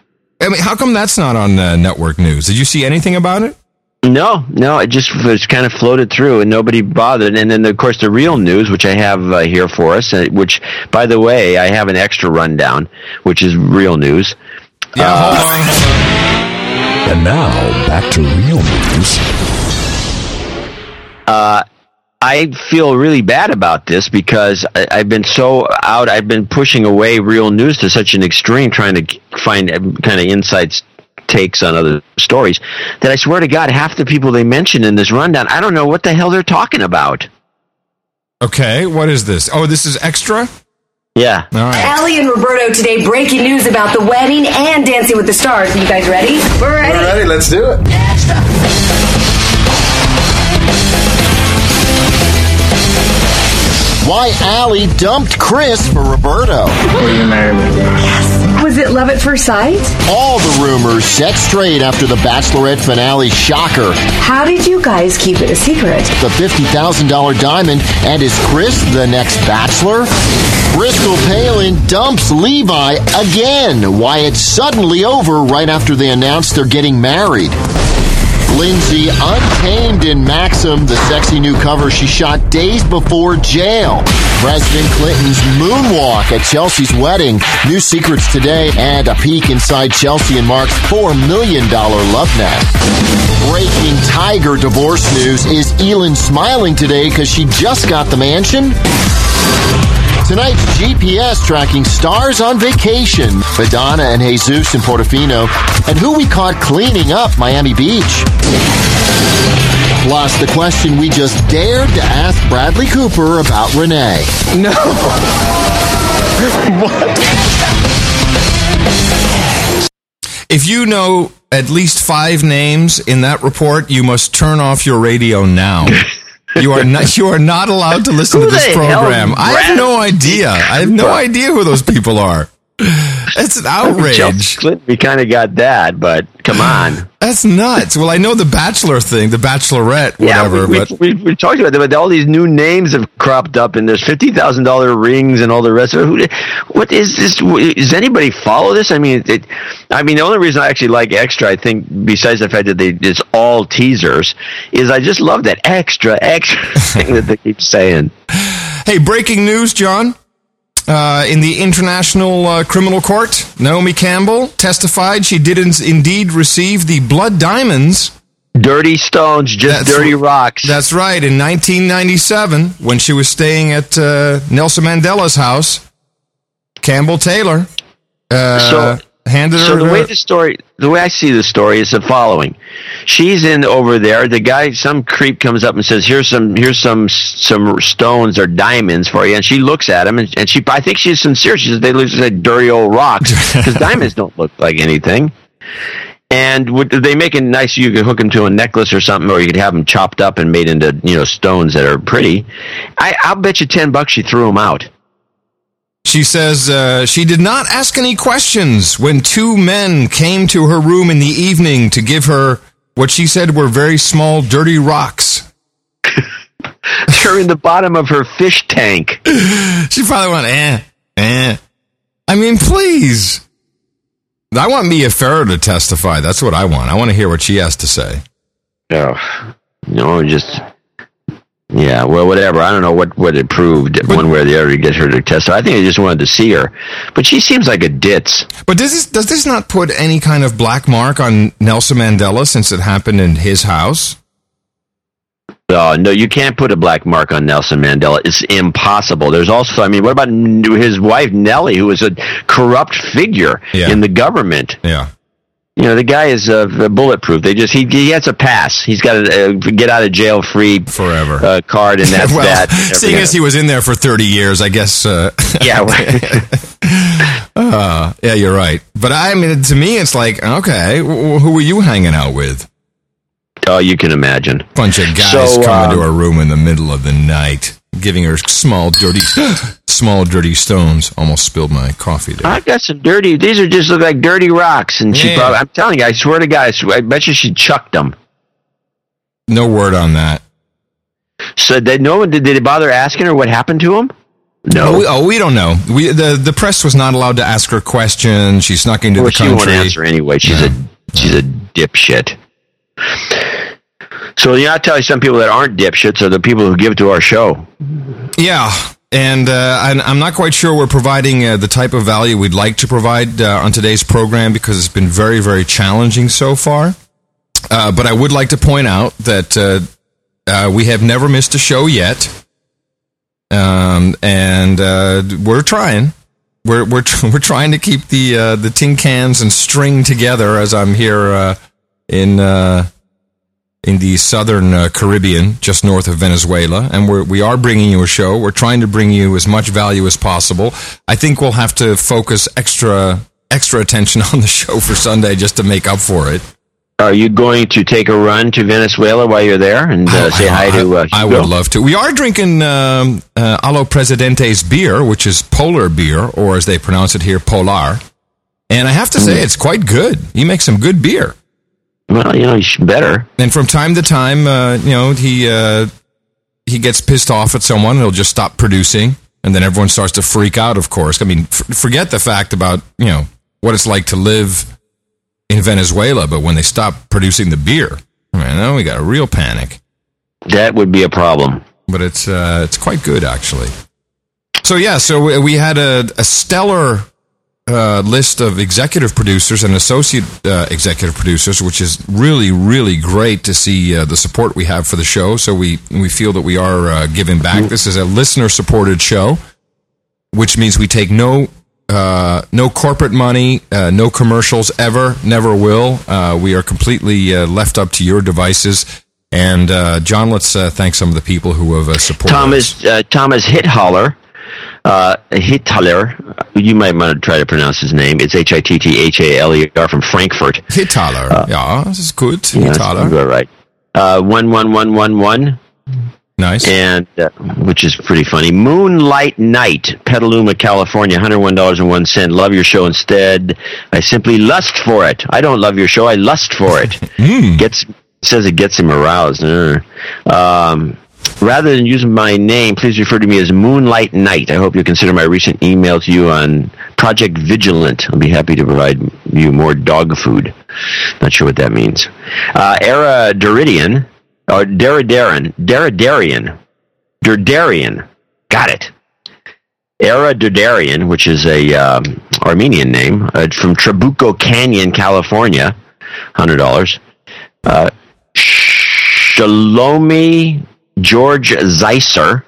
S3: I mean, how come that's not on uh, network news? Did you see anything about it?
S1: No, no, it just was kind of floated through and nobody bothered. And then, of course, the real news, which I have uh, here for us, uh, which, by the way, I have an extra rundown, which is real news.
S3: Yeah, uh,
S14: And now, back to real news.
S1: Uh, I feel really bad about this because I, I've been so out. I've been pushing away real news to such an extreme, trying to find kind of insights takes on other stories that I swear to God, half the people they mention in this rundown, I don't know what the hell they're talking about.
S3: Okay, what is this? Oh, this is extra?
S1: Yeah.
S3: All right.
S24: Ali and Roberto today breaking news about the wedding and Dancing with the Stars. Are you guys ready? We're ready.
S25: We're ready. Let's do it.
S26: Why Ali dumped Chris for Roberto.
S25: Will you marry me?
S24: Was it love at first sight?
S26: All the rumors set straight after the Bachelorette finale shocker.
S24: How did you guys keep it a secret?
S26: The $50,000 diamond, and is Chris the next Bachelor? Bristol Palin dumps Levi again. Why it's suddenly over right after they announced they're getting married. Lindsay untamed in Maxim, the sexy new cover she shot days before jail. President Clinton's moonwalk at Chelsea's wedding. New secrets today and a peek inside Chelsea and Mark's $4 million love net. Breaking Tiger divorce news. Is Elin smiling today because she just got the mansion? Tonight's GPS tracking stars on vacation. Madonna and Jesus in Portofino. And who we caught cleaning up Miami Beach. Plus, the question we just dared to ask Bradley Cooper about Renee.
S25: No. [LAUGHS] what?
S3: If you know at least five names in that report, you must turn off your radio now. [LAUGHS] You are not. You are not allowed to listen to this program. I have no idea. I have no idea who those people are. It's an outrage.
S1: Clinton, we kind of got that, but come on.
S3: That's nuts. Well, I know the Bachelor thing, the Bachelorette, whatever.
S1: yeah, we,
S3: but
S1: we, we, we talked about that, but all these new names have cropped up, and there's fifty thousand dollar rings and all the rest of it. Who, what is this? Does anybody follow this? I mean, it, I mean, the only reason I actually like extra, I think, besides the fact that they it's all teasers, is I just love that extra extra [LAUGHS] thing that they keep saying.
S3: hey, breaking news, John. Uh, in the International uh, Criminal Court, Naomi Campbell testified she did in- indeed receive the blood diamonds.
S1: Dirty stones, just dirty rocks.
S3: That's right. In 1997, when she was staying at uh, Nelson Mandela's house, Campbell Taylor uh,
S1: So-
S3: handed
S1: So
S3: her.
S1: the way the story, the way I see the story is the following: she's in over there. The guy, some creep, comes up and says, "Here's some, here's some, some stones or diamonds for you." And she looks at him, and, and she, I think she's sincere. She says, "They look like dirty old rocks [LAUGHS] because diamonds don't look like anything." And would, they make it nice. You could hook them to a necklace or something, or you could have them chopped up and made into you know stones that are pretty. I, I'll bet you ten bucks she threw them out.
S3: She says uh, she did not ask any questions when two men came to her room in the evening to give her what she said were very small, dirty rocks. [LAUGHS]
S1: They're in the bottom of her fish tank.
S3: She probably went, eh, eh. I mean, please. I want Mia Farrow to testify. That's what I want. I want to hear what she has to say.
S1: Oh, no, just yeah. Well, whatever. I don't know what what it proved one way or the other to get her to testify. I think I just wanted to see her, but she seems like a ditz.
S3: But does this, does this not put any kind of black mark on Nelson Mandela since it happened in his house?
S1: Oh no, you can't put a black mark on Nelson Mandela. It's impossible. There's also, I mean, what about his wife Nellie, who was a corrupt figure
S3: Yeah.
S1: in the government?
S3: Yeah.
S1: You know, the guy is uh, bulletproof. They just he he has a pass. He's got a uh, get out of jail free
S3: forever
S1: uh, card, and that's [LAUGHS]
S3: well,
S1: that.
S3: seeing as he was in there for 30 years, I guess. Uh, [LAUGHS]
S1: yeah, [LAUGHS]
S3: uh, yeah, you're right. But I mean, to me, it's like, okay, wh- who were you hanging out with?
S1: Oh, you can imagine.
S3: Bunch of guys
S1: So,
S3: coming to
S1: um,
S3: her room in the middle of the night, giving her small, dirty, [GASPS] small, dirty stones. Almost spilled my coffee there.
S1: I got some dirty. These are just look like dirty rocks, and she
S3: Yeah.
S1: probably. I'm telling you, I swear to God, I, swear, I bet you she chucked them.
S3: No word on that.
S1: So did no one did, did it bother asking her what happened to him? No.
S3: Oh, we, oh, we don't know. We the the press was not allowed to ask her questions. She snuck into
S1: Well,
S3: the
S1: she
S3: country.
S1: won't answer anyway. She's a she's a dipshit. So you know, I tell you, some people that aren't dipshits are the people who give to our show.
S3: Yeah, and, uh, I'm not quite sure we're providing uh, the type of value we'd like to provide uh, on today's program because it's been very, very challenging so far. Uh, but I would like to point out that uh, Uh, we have never missed a show yet, um, and we're trying. We're we're [LAUGHS] we're trying to keep the the tin cans and string together as I'm here in in the southern uh, Caribbean, just north of Venezuela, and we're we are bringing you a show. We're trying to bring you as much value as possible. I think we'll have to focus extra extra attention [LAUGHS] on the show for Sunday just to make up for it.
S1: Are you going to take a run to Venezuela while you're there and uh, say hi to? Uh,
S3: I
S1: Hugo?
S3: would love to. We are drinking um, uh, Alo Presidente's beer, which is polar beer, or as they pronounce it here, polar. And I have to say,
S1: Mm.
S3: it's quite good. He makes some good beer.
S1: Well, you know, he's better.
S3: And from time to time, uh, you know, he uh, he gets pissed off at someone, he'll just stop producing, and then everyone starts to freak out. Of course, I mean, f- forget the fact about you know what it's like to live in Venezuela, but when they stop producing the beer, man, then we got a real panic.
S1: That would be a problem.
S3: But it's uh, it's quite good actually. So yeah, so we- we had a, a stellar uh, list of executive producers and associate uh, executive producers, which is really really great to see uh, the support we have for the show. So we we feel that we are uh, giving back. This is a listener supported show, which means we take no. Uh, no corporate money, uh, no commercials ever, never will. Uh, we are completely uh, left up to your devices. And uh, John, let's uh, thank some of the people who have uh, supported. us.
S1: Thomas uh, Thomas Hitthaler, uh, Hitthaler. You might want to try to pronounce his name. It's H I T T H A L E R from Frankfurt.
S3: Hitthaler, yeah, this is good.
S1: Yeah, that's
S3: Hitthaler.
S1: good, right. Uh, one one one one one.
S3: Nice.
S1: And uh, which is pretty funny. Moonlight Night, Petaluma, California, hundred one dollars and one cent. Love your show instead. I simply lust for it. I don't love your show. I lust for it. [LAUGHS]
S3: Hmm.
S1: Gets says it gets him aroused. Uh, Um, rather than using my name, please refer to me as Moonlight Night. I hope you consider my recent email to you on Project Vigilant. I'll be happy to provide you more dog food. Not sure what that means. Uh, Era Deridian, or Deridarian, Deridarian, Derdarian. Got it. Era Derdarian, which is a um, Armenian name, uh, from Trabuco Canyon, California, hundred dollars. Uh, Shalomi George Zeiser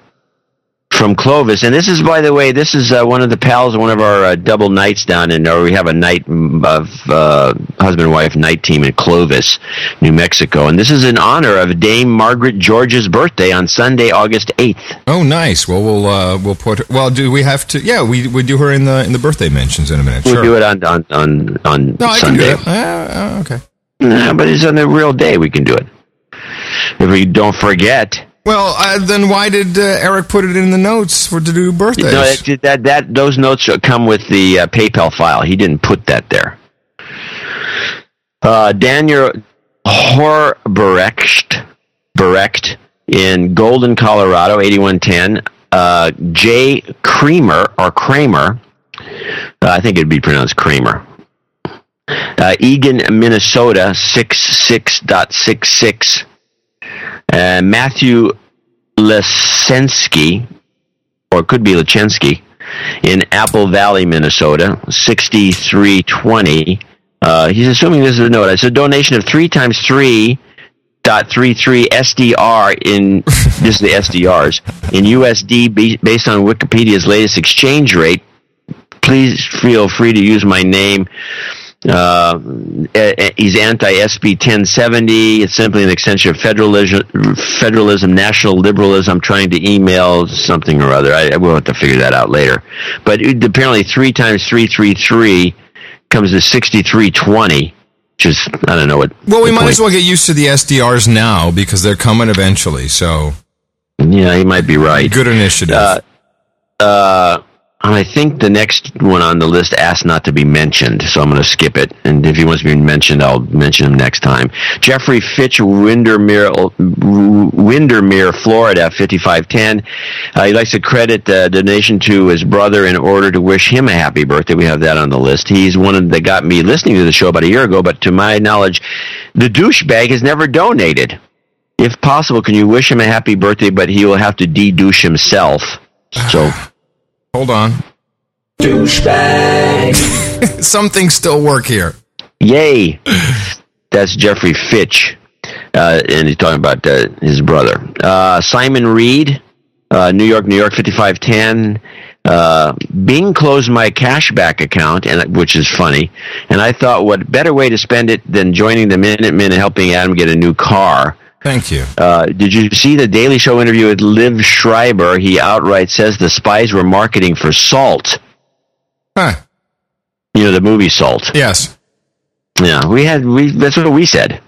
S1: from Clovis, and this is, by the way, this is uh, one of the pals one of our uh, double knights down in, or we have a night of uh, husband and wife knight team in Clovis, New Mexico, and this is in honor of Dame Margaret George's birthday on Sunday, August eighth.
S3: Oh, nice. Well, we'll uh, we'll put. Her, well, do we have to? Yeah, we we do her in the in the birthday mentions in a minute.
S1: We'll
S3: sure.
S1: do it on on on, on
S3: No, I
S1: Sunday.
S3: can do it. Uh, uh, okay.
S1: Nah, but it's on the real day we can do it. If we don't forget.
S3: Well, uh, then why did uh, Eric put it in the notes for to do birthdays?
S1: No, that, that that those notes come with the uh, PayPal file. He didn't put that there. Uh, Daniel Horberecht, Berecht in Golden, Colorado, eighty-one ten. Uh, Jay Creamer or Kramer, uh, I think it'd be pronounced Kramer. Eagan, Minnesota, six six dot six six. Uh, Matthew Lesensky, or it could be Lechensky, in Apple Valley, Minnesota, 6320. Uh, he's assuming this is a note. It's a donation of 3 times 3 dot three three SDR in [LAUGHS] this is the SDRs in USD based on Wikipedia's latest exchange rate. Please feel free to use my name. Uh, eh, eh, he's anti SB 1070. It's simply an extension of federalism, federalism, national liberalism. Trying to email something or other. I, will have to figure that out later. But it, apparently, three times three three three comes to 6320, which is I don't know what.
S3: well, we might
S1: point-
S3: as well get used to the SDRs now because they're coming eventually. So
S1: Yeah, he might be right.
S3: good initiative.
S1: Uh, uh, I think the next one on the list asked not to be mentioned, so I'm going to skip it. And if he wants to be mentioned, I'll mention him next time. Jeffrey Fitch, Windermere, Windermere, Florida, 5510. Uh, he likes to credit the donation to his brother in order to wish him a happy birthday. We have that on the list. He's one that got me listening to the show about a year ago, but to my knowledge, the douchebag has never donated. If possible, can you wish him a happy birthday, but he will have to de-douche himself. So,
S3: hold on.
S1: Douchebag. [LAUGHS]
S3: Some things still work here.
S1: Yay. That's Jeffrey Fitch. uh, and he's talking about uh, his brother. Uh, Simon Reed, uh, New York, New York, fifty-five ten. Uh, Bing closed my cashback account, and which is funny. And I thought, what better way to spend it than joining the Minutemen and helping Adam get a new car?
S3: Thank you.
S1: Uh, did you see the Daily Show interview with Liev Schreiber? He outright says the spies were marketing for Salt.
S3: Huh.
S1: You know the movie Salt.
S3: Yes.
S1: Yeah, we had we. That's what we said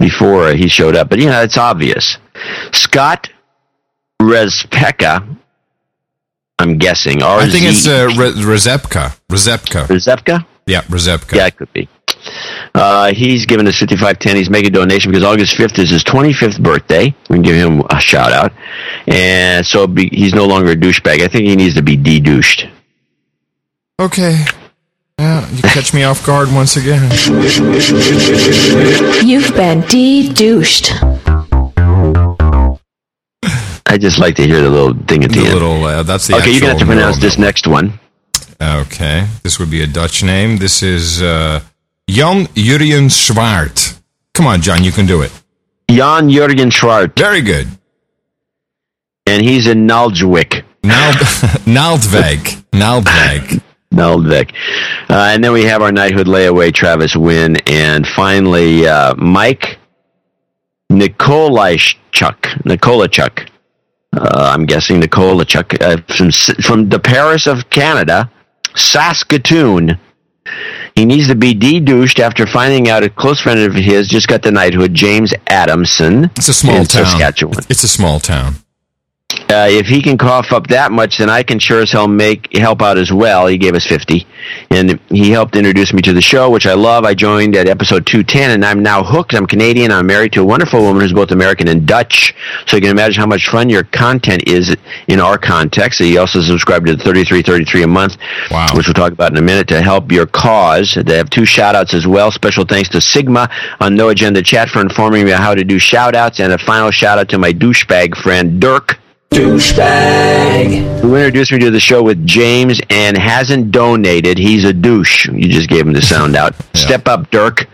S1: before he showed up. But you know, it's obvious. Scott Rezpeka. I'm guessing.
S3: I think it's uh, Re- Rezepka. Rezepka.
S1: Rezepka.
S3: Yeah, Rezepka.
S1: Yeah, it could be. Uh, he's given us 5510. He's making a donation because August 5th is his 25th birthday. We can give him a shout out. And so be, he's no longer a douchebag. I think he needs to be de-douched.
S3: Okay. Yeah, you catch me off guard once again.
S9: You've been de-douched.
S1: I just like to hear the little thing at the,
S3: The
S1: end.
S3: little, uh, that's the
S1: okay, you're going to have to pronounce
S3: neural
S1: this next one.
S3: Okay. This would be a Dutch name. This is uh, Jan Jurjen Zwart. Come on, John, you can do it.
S1: Jan Jurgen Schwart.
S3: Very good.
S1: And he's in Naljwik.
S3: Nald- Naaldwijk. Naaldwijk. [LAUGHS]
S1: Naaldwijk. [LAUGHS] Uh, and then we have our knighthood layaway, Travis Wynn. And finally, uh, Mike Nikolaichuk. Nikolachuk. Uh, I'm guessing Nikolachuk. Uh, from, from the Paris of Canada, Saskatoon. He needs to be de-douched after finding out a close friend of his just got the knighthood, James Adamson.
S3: It's a small
S1: in
S3: town.
S1: Saskatchewan.
S3: It's a small town.
S1: Uh, if he can cough up that much, then I can sure as hell make help out as well. He gave us fifty, and he helped introduce me to the show, which I love. I joined at episode two ten, and I'm now hooked. I'm Canadian. I'm married to a wonderful woman who's both American and Dutch. So you can imagine how much fun your content is in our context. He also subscribed to the thirty three thirty three a month,
S3: wow.
S1: which we'll talk about in a minute to help your cause. They have two shout outs as well. Special thanks to Sigma on No Agenda Chat for informing me how to do shout outs, and a final shout out to my douchebag friend Dirk douchebag who introduced me to the show with James and hasn't donated. He's a douche. You just gave him the sound out. [LAUGHS] Step up, Dirk.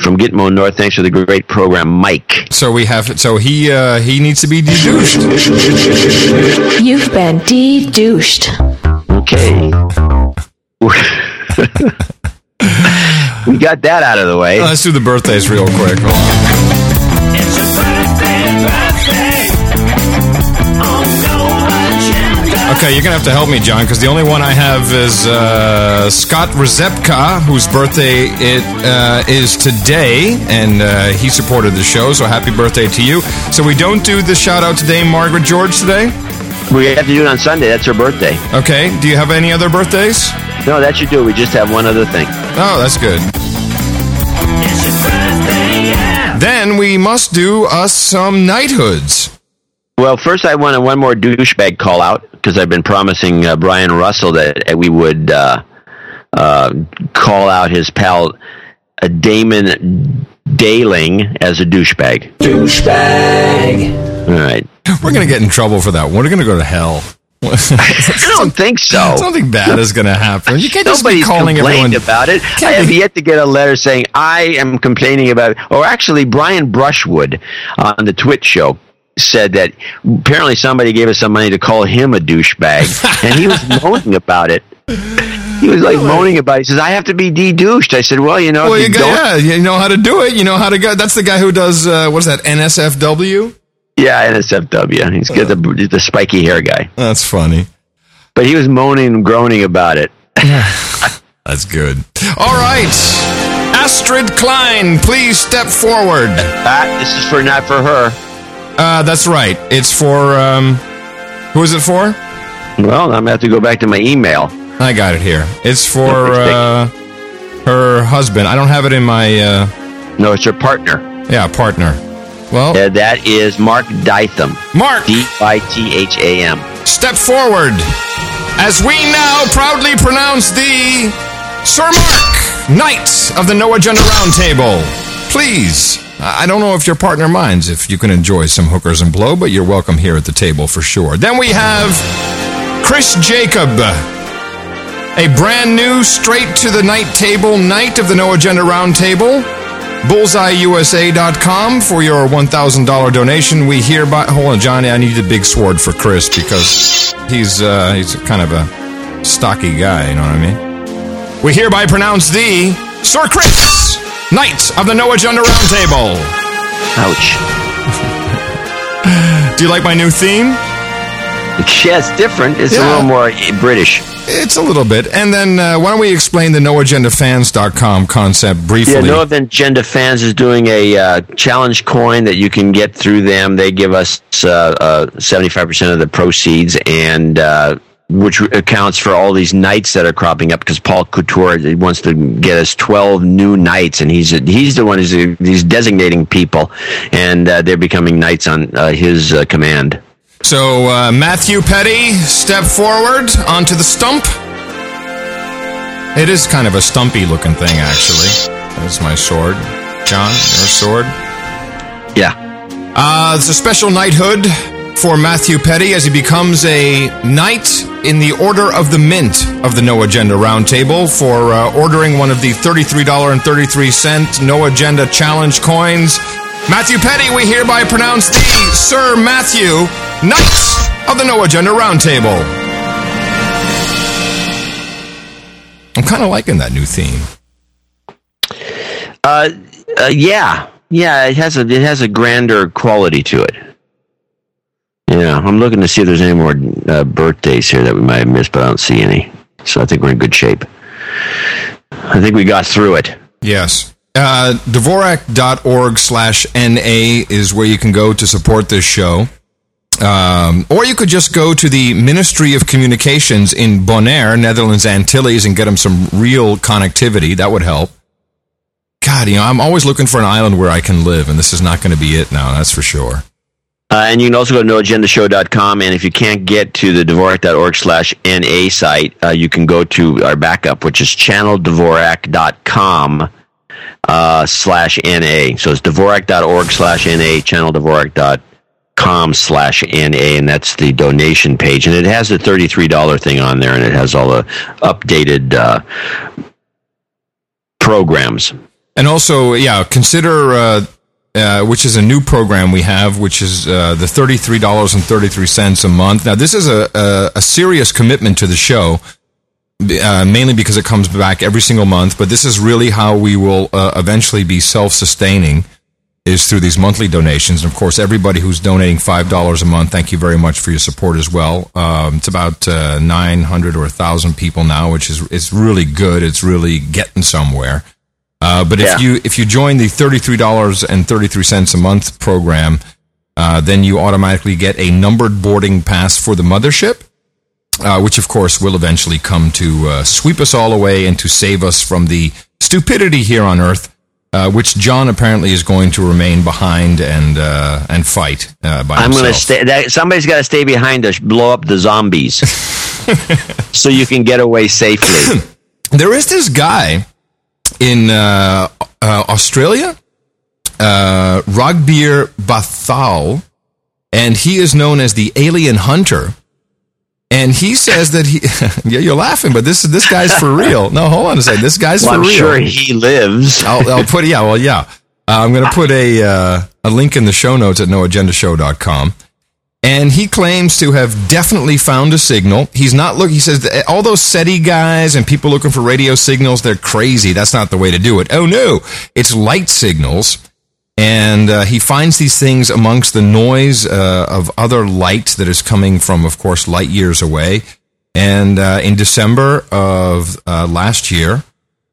S1: From Gitmo North, thanks for the great program, Mike.
S3: So we have. So he uh, he needs to be de-douched. [LAUGHS]
S9: You've been de-douched.
S1: Okay. [LAUGHS] we got that out of the way.
S3: Let's do the birthdays real quick. Okay, you're gonna have to help me, John, because the only one I have is uh, Scott Rezepka, whose birthday it uh, is today, and uh, he supported the show. So happy birthday to you! So we don't do the shout out to Dame Margaret George today.
S1: We have to do it on Sunday. That's her birthday.
S3: Okay. Do you have any other birthdays?
S1: No, that should do. We just have one other thing.
S3: Oh, that's good. Then we must do us some knighthoods.
S1: Well, first I want one more douchebag call out because I've been promising uh, Brian Russell that we would uh, uh, call out his pal uh, Damon Daling as a douchebag. Douchebag. All right.
S3: We're gonna get in trouble for that. We're gonna go to hell. [LAUGHS]
S1: I don't think so. [LAUGHS]
S3: Something bad is gonna happen. You can't just be
S1: Nobody's
S3: calling
S1: complained
S3: everyone.
S1: about it. I have yet to get a letter saying I am complaining about it. Or actually, Brian Brushwood on the Twitch show said that apparently somebody gave us some money to call him a douchebag, and he was [LAUGHS] moaning about it. He was like moaning about. it. He says, "I have to be de-douched." I said, "Well, you know,
S3: Well, you,
S1: you
S3: go, yeah, you know how to do it. You know how to go. That's the guy who does uh, what is that? NSFW.
S1: yeah, NSFW. He's got the the spiky hair guy."
S3: That's funny.
S1: But he was moaning and groaning about it. [LAUGHS]
S3: That's good. All right, Astrid Klein, please step forward.
S1: Ah, this is for not for her.
S3: Uh, that's right. It's for um, who is it for?
S1: Well, I'm gonna have to go back to my email.
S3: I got it here. It's for uh, her husband. I don't have it in my. Uh,
S1: no, it's her partner.
S3: Yeah, partner. Well,
S1: that is Mark Dytham.
S3: Mark
S1: D I T H A M.
S3: Step forward as we now proudly pronounce thee Sir Mark, Knight of the No Agenda Roundtable. Please. I don't know if your partner minds if you can enjoy some hookers and blow, but you're welcome here at the table for sure. Then we have Chris Jacob, a brand new straight to the night table Knight of the No Agenda Roundtable. BullseyeUSA.com for your $1,000 donation. We hereby. Hold on, Johnny. I need a big sword for Chris because he's uh, he's kind of a stocky guy. You know what I mean? We hereby pronounce thee Sir Chris, Knight of the No Agenda Roundtable.
S1: Ouch. [LAUGHS]
S3: Do you like my new theme?
S1: Yeah, it's different. It's a little more British.
S3: It's a little bit. And then uh, why don't we explain the noagendafans.com concept briefly?
S1: Yeah, No Agenda Fans is doing a uh, challenge coin that you can get through them. They give us uh, uh, 75% of the proceeds, and uh, which accounts for all these knights that are cropping up because Paul Couture wants to get us 12 new knights, and he's he's the one who's he's designating people, and uh, they're becoming knights on uh, his uh, command.
S3: So, uh, Matthew Petty, step forward onto the stump. It is kind of a stumpy looking thing, actually. That's my sword. John, your sword?
S1: Yeah.
S3: Uh, it's a special knighthood for Matthew Petty as he becomes a knight in the Order of the Mint of the No Agenda Roundtable for uh, ordering one of the $33.33 No Agenda Challenge coins. Matthew Petty, we hereby pronounce thee Sir Matthew, Knight of the No Agenda Roundtable. I'm kind of liking that new theme.
S1: Uh, uh, yeah, yeah. It has a it has a grander quality to it. Yeah, I'm looking to see if there's any more uh, birthdays here that we might have missed, but I don't see any. So I think we're in good shape. I think we got through it.
S3: Yes. Uh, Dvorak.org slash NA is where you can go to support this show. Um, or you could just go to the Ministry of Communications in Bonaire, Netherlands Antilles, and get them some real connectivity. That would help. God, you know, I'm always looking for an island where I can live, and this is not going to be it now, that's for sure.
S1: Uh, and you can also go to noagendashow.com. And if you can't get to the Dvorak.org slash NA site, uh, you can go to our backup, which is channeldvorak.com uh, slash NA. So it's Dvorak.org slash NA, channeldvorak.com slash NA. And that's the donation page. And it has the $33 thing on there, and it has all the updated uh, programs.
S3: And also, yeah, consider, uh, which is a new program we have, which is uh, the $33.33 a month. Now, this is a, a, a serious commitment to the show, uh, mainly because it comes back every single month, but this is really how we will uh, eventually be self sustaining. Is through these monthly donations, and of course, everybody who's donating five dollars a month, thank you very much for your support as well. Um, it's about uh, nine hundred or thousand people now, which is it's really good. It's really getting somewhere. Uh, but if
S1: Yeah.
S3: you if you join the thirty three dollars and thirty three cents a month program, uh, then you automatically get a numbered boarding pass for the mothership, uh, which of course will eventually come to uh, sweep us all away and to save us from the stupidity here on Earth, uh, which John apparently is going to remain behind and uh, and fight uh, by
S1: I'm
S3: himself.
S1: going to stay. That, somebody's got to stay behind to blow up the zombies, [LAUGHS] so you can get away safely.
S3: There is this guy in uh, uh, Australia, uh, Ragbir Bhathal, and he is known as the Alien Hunter. And he says that he, [LAUGHS] yeah, you're laughing, but this this guy's for real. No, hold on a second. This guy's
S1: Well,
S3: for
S1: I'm
S3: real.
S1: sure he lives. [LAUGHS]
S3: I'll, I'll put, yeah, well, yeah. Uh, I'm going to put a uh, a link in the show notes at noagendashow.com. And he claims to have definitely found a signal. He's not look. He says all those SETI guys and people looking for radio signals, they're crazy. That's not the way to do it. Oh no, it's light signals. And uh, he finds these things amongst the noise uh, of other light that is coming from, of course, light years away. And uh, in December of uh, last year,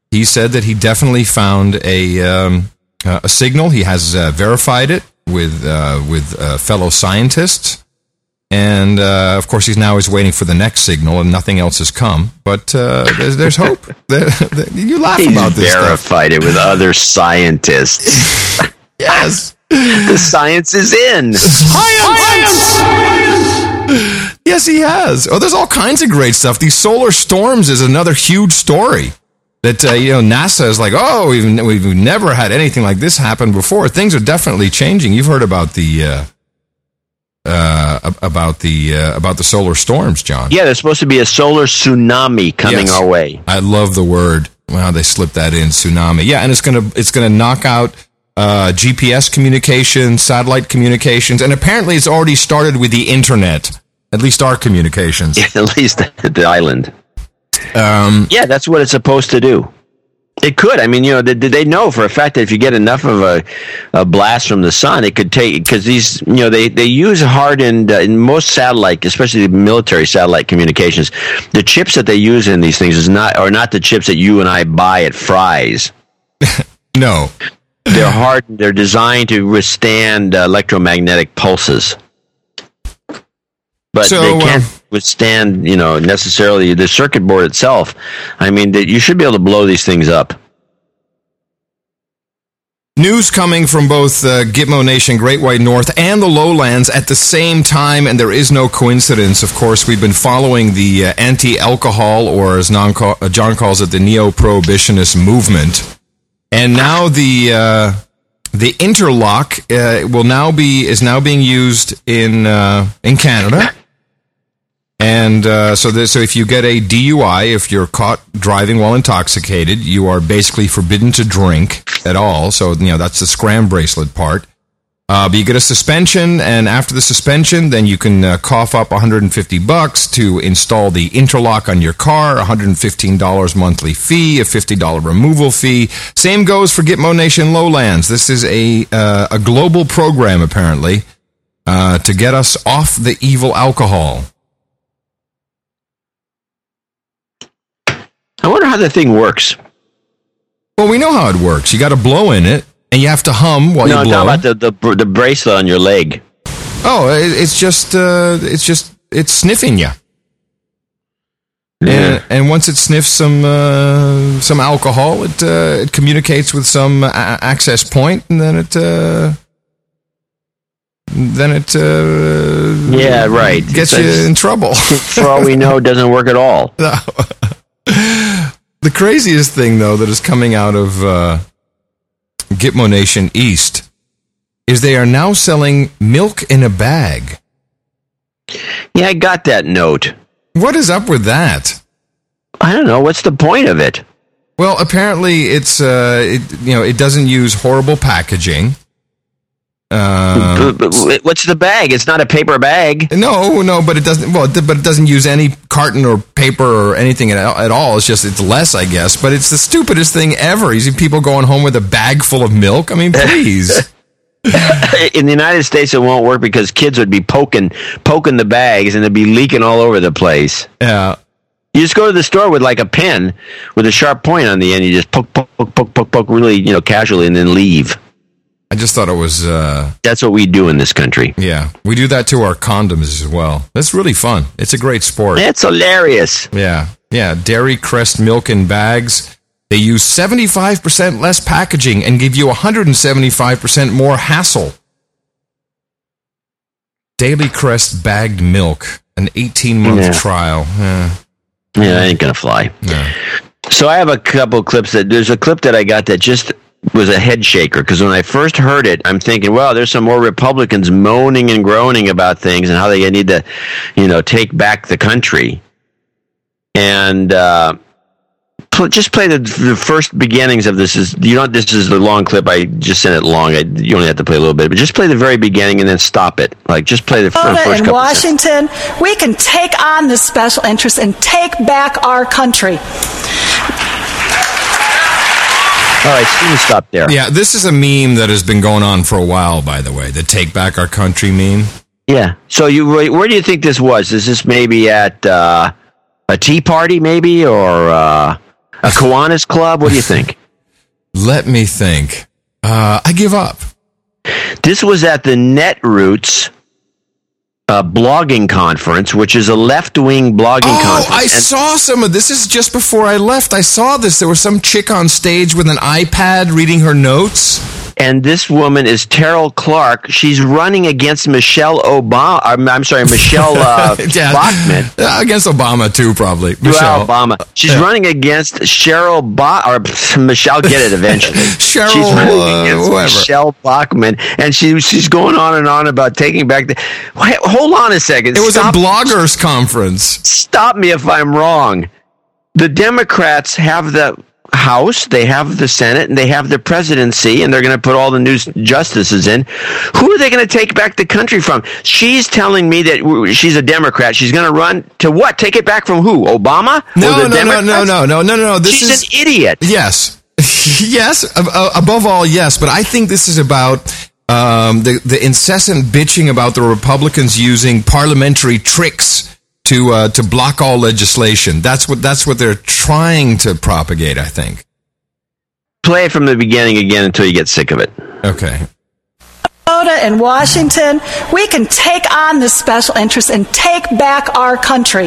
S3: he said that he definitely found a um, uh, a signal. He has uh, verified it with uh, with uh, fellow scientists, and uh, of course, he's now is waiting for the next signal, and nothing else has come. But uh, there's, there's hope. [LAUGHS] There- there- you laugh
S1: He's
S3: about this stuff.
S1: verified it with other scientists. [LAUGHS]
S3: yes, [LAUGHS]
S1: the science is in. science.
S3: Yes, he has. Oh, there's all kinds of great stuff. These solar storms is another huge story. That uh, you know, NASA is like, oh, we've we've never had anything like this happen before. Things are definitely changing. You've heard about the uh, uh, about the uh, about the solar storms, John.
S1: Yeah, there's supposed to be a solar tsunami coming
S3: Yes.
S1: our way.
S3: I love the word Well, they slipped that in tsunami. Yeah, and it's gonna it's gonna knock out uh, GPS communications, satellite communications, and apparently it's already started with the internet. At least our communications. [LAUGHS]
S1: At least the island.
S3: Um,
S1: yeah, that's what it's supposed to do. It could. I mean, you know, did they, they know for a fact that if you get enough of a, a blast from the sun, it could take because these, you know, they they use hardened uh, in most satellite, especially military satellite communications. The chips that they use in these things is not are not the chips that you and I buy at Fry's. [LAUGHS]
S3: no,
S1: they're hardened. They're designed to withstand uh, electromagnetic pulses but
S3: So,
S1: they
S3: uh,
S1: can't withstand, you know, necessarily the circuit board itself. I mean, that you should be able to blow these things up.
S3: News coming from both uh, Gitmo Nation, Great White North, and the Lowlands at the same time, and there is no coincidence. Of course, we've been following the uh, anti-alcohol, or as non uh, John calls it, the neo-prohibitionist movement, and now the uh, the interlock uh, will now be is now being used in uh, in Canada. And uh, so, this, so if you get a DUI, if you're caught driving while intoxicated, you are basically forbidden to drink at all. So you know that's the scram bracelet part. Uh, but you get a suspension, and after the suspension, then you can uh, cough up 150 bucks to install the interlock on your car. 115 dollars monthly fee, a 50 dollar removal fee. Same goes for Gitmo Nation Lowlands. This is a uh, a global program apparently uh, to get us off the evil alcohol.
S1: I wonder how the thing works.
S3: Well, we know how it works. You got to blow in it, and you have to hum while
S1: no,
S3: you blow.
S1: talking about the, the the bracelet on your leg.
S3: Oh, it, it's just uh, it's just it's sniffing you. And, and once it sniffs some uh, some alcohol, it uh, it communicates with some a- access point, and then it uh, then it uh,
S1: Yeah, right.
S3: gets
S1: So
S3: you in trouble. [LAUGHS]
S1: For all we know, it doesn't work at all. [LAUGHS]
S3: The craziest thing, though, that is coming out of uh, Gitmo Nation East is they are now selling milk in a bag.
S1: Yeah, I got that note.
S3: What is up with that?
S1: I don't know. What's the point of it?
S3: Well, apparently it's uh, it, you know it doesn't use horrible packaging. Uh,
S1: but what's the bag? It's not a paper bag.
S3: no, no, but it doesn't. Well, but it doesn't use any carton or paper or anything at, at all. It's just it's less, I guess. But it's the stupidest thing ever. You see people going home with a bag full of milk. I mean, [LAUGHS] please.
S1: In the United States, it won't work because kids would be poking poking the bags and they'd be leaking all over the place.
S3: Yeah.
S1: You just go to the store with like a pen with a sharp point on the end. You just poke, poke, poke, poke, poke, poke, really, you know, casually, and then leave.
S3: I just thought it was. Uh,
S1: That's what we do in this country.
S3: yeah, we do that to our condoms as well. That's really fun. It's a great sport.
S1: It's hilarious.
S3: Yeah, yeah. Dairy Crest milk in bags. They use 75% less packaging and give you 175% more hassle. Daily Crest bagged milk, an 18 month
S1: Yeah.
S3: trial. Eh,
S1: Yeah, that ain't gonna fly.
S3: no.
S1: So I have a couple clips that there's a clip that I got that just was a head shaker because when I first heard it, I'm thinking, well, there's some more Republicans moaning and groaning about things and how they need to, you know, take back the country. And uh, pl- just play the, the first beginnings of this. Is you know this is the long clip? I just sent it long. I, you only have to play a little bit, but just play the very beginning and then stop it. Like just play the f- first seconds.
S27: Washington, we can take on this special interest and take back our country.
S1: All right, Steven, stop there.
S3: Yeah, this is a meme that has been going on for a while, by the way. The Take Back Our Country meme.
S1: Yeah. So you where where do you think this was? Is this maybe at uh, a tea party, maybe, or uh, a Kiwanis club? What do you [LAUGHS] think?
S3: Let me think. Uh, I give up.
S1: This was at the Netroots uh, blogging conference, which is a left wing blogging
S3: Oh,
S1: conference.
S3: I
S1: And-
S3: saw some of this. Is just before I left. I saw this. There was some chick on stage with an iPad reading her notes.
S1: And this woman is Tarryl Clark. She's running against Michelle Obama. I'm, I'm sorry, [LAUGHS] Michelle uh,
S3: Yeah.
S1: Bachmann.
S3: Uh, against Obama too, probably.
S1: Well,
S3: Michelle.
S1: Obama. She's
S3: Yeah.
S1: running against Cheryl ba- or [LAUGHS] Michelle. Get it eventually. [LAUGHS]
S3: Cheryl,
S1: She's running
S3: uh,
S1: against
S3: whoever.
S1: Michele Bachmann, and she she's going on and on about taking back the. Wait, hold on a second.
S3: It was
S1: Stop-
S3: a bloggers conference.
S1: Stop me if I'm wrong. The Democrats have the House, they have the Senate, and they have the presidency, and they're going to put all the new justices in. Who are they going to take back the country from? She's telling me that she's a Democrat. She's going to run to what? Take it back from who? Obama?
S3: No, no, Democrats? no, no, no, no, no, no, no. This
S1: she's
S3: is
S1: an idiot.
S3: Yes, [LAUGHS] yes. Uh, above all, yes. But I think this is about um, the the incessant bitching about the Republicans using parliamentary tricks to uh, to block all legislation. That's what that's what they're trying to propagate. I think.
S1: Play it from the beginning again until you get sick of it.
S3: Okay.
S27: Minnesota and Washington, we can take on this special interest and take back our country.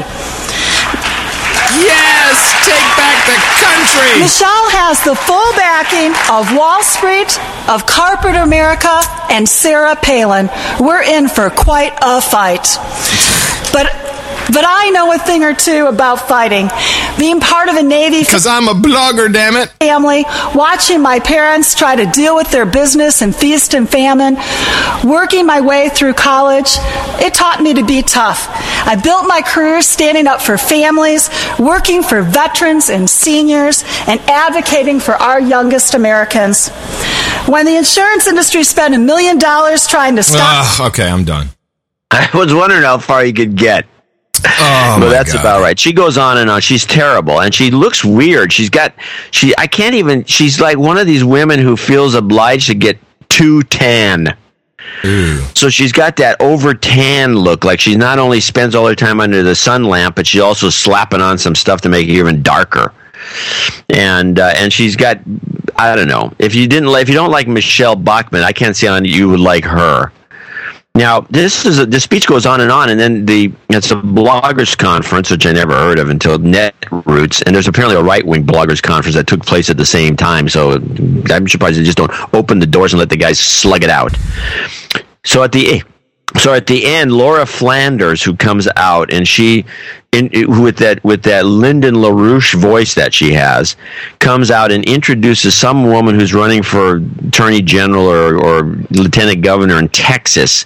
S3: Yes, take back the country.
S27: Michelle has the full backing of Wall Street, of corporate America, and Sarah Palin. We're in for quite a fight. But but I know a thing or two about fighting. Being part of a Navy
S3: Because I'm a blogger, damn it.
S27: family, watching my parents try to deal with their business and feast and famine, working my way through college, it taught me to be tough. I built my career standing up for families, working for veterans and seniors, and advocating for our youngest Americans. When the insurance industry spent a million dollars trying to stop
S3: Ugh, okay, I'm done.
S1: I was wondering how far you could get.
S3: Oh,
S1: but that's
S3: God.
S1: about right. She goes on and on. She's terrible, and she looks weird. She's got she. I can't even. She's like one of these women who feels obliged to get too tan. So she's got that over tan look. Like she not only spends all her time under the sun lamp, but she's also slapping on some stuff to make it even darker. And uh, and she's got I don't know if you didn't if you don't like Michele Bachmann, I can't see how you would like her. Now this is a, the speech goes on and on, and then the it's a bloggers conference, which I never heard of until Netroots, and there's apparently a right wing bloggers conference that took place at the same time. So I'm surprised they just don't open the doors and let the guys slug it out. So at the so at the end, Laura Flanders, who comes out and she, in, with that with that Lyndon LaRouche voice that she has, comes out and introduces some woman who's running for attorney general or, or lieutenant governor in Texas,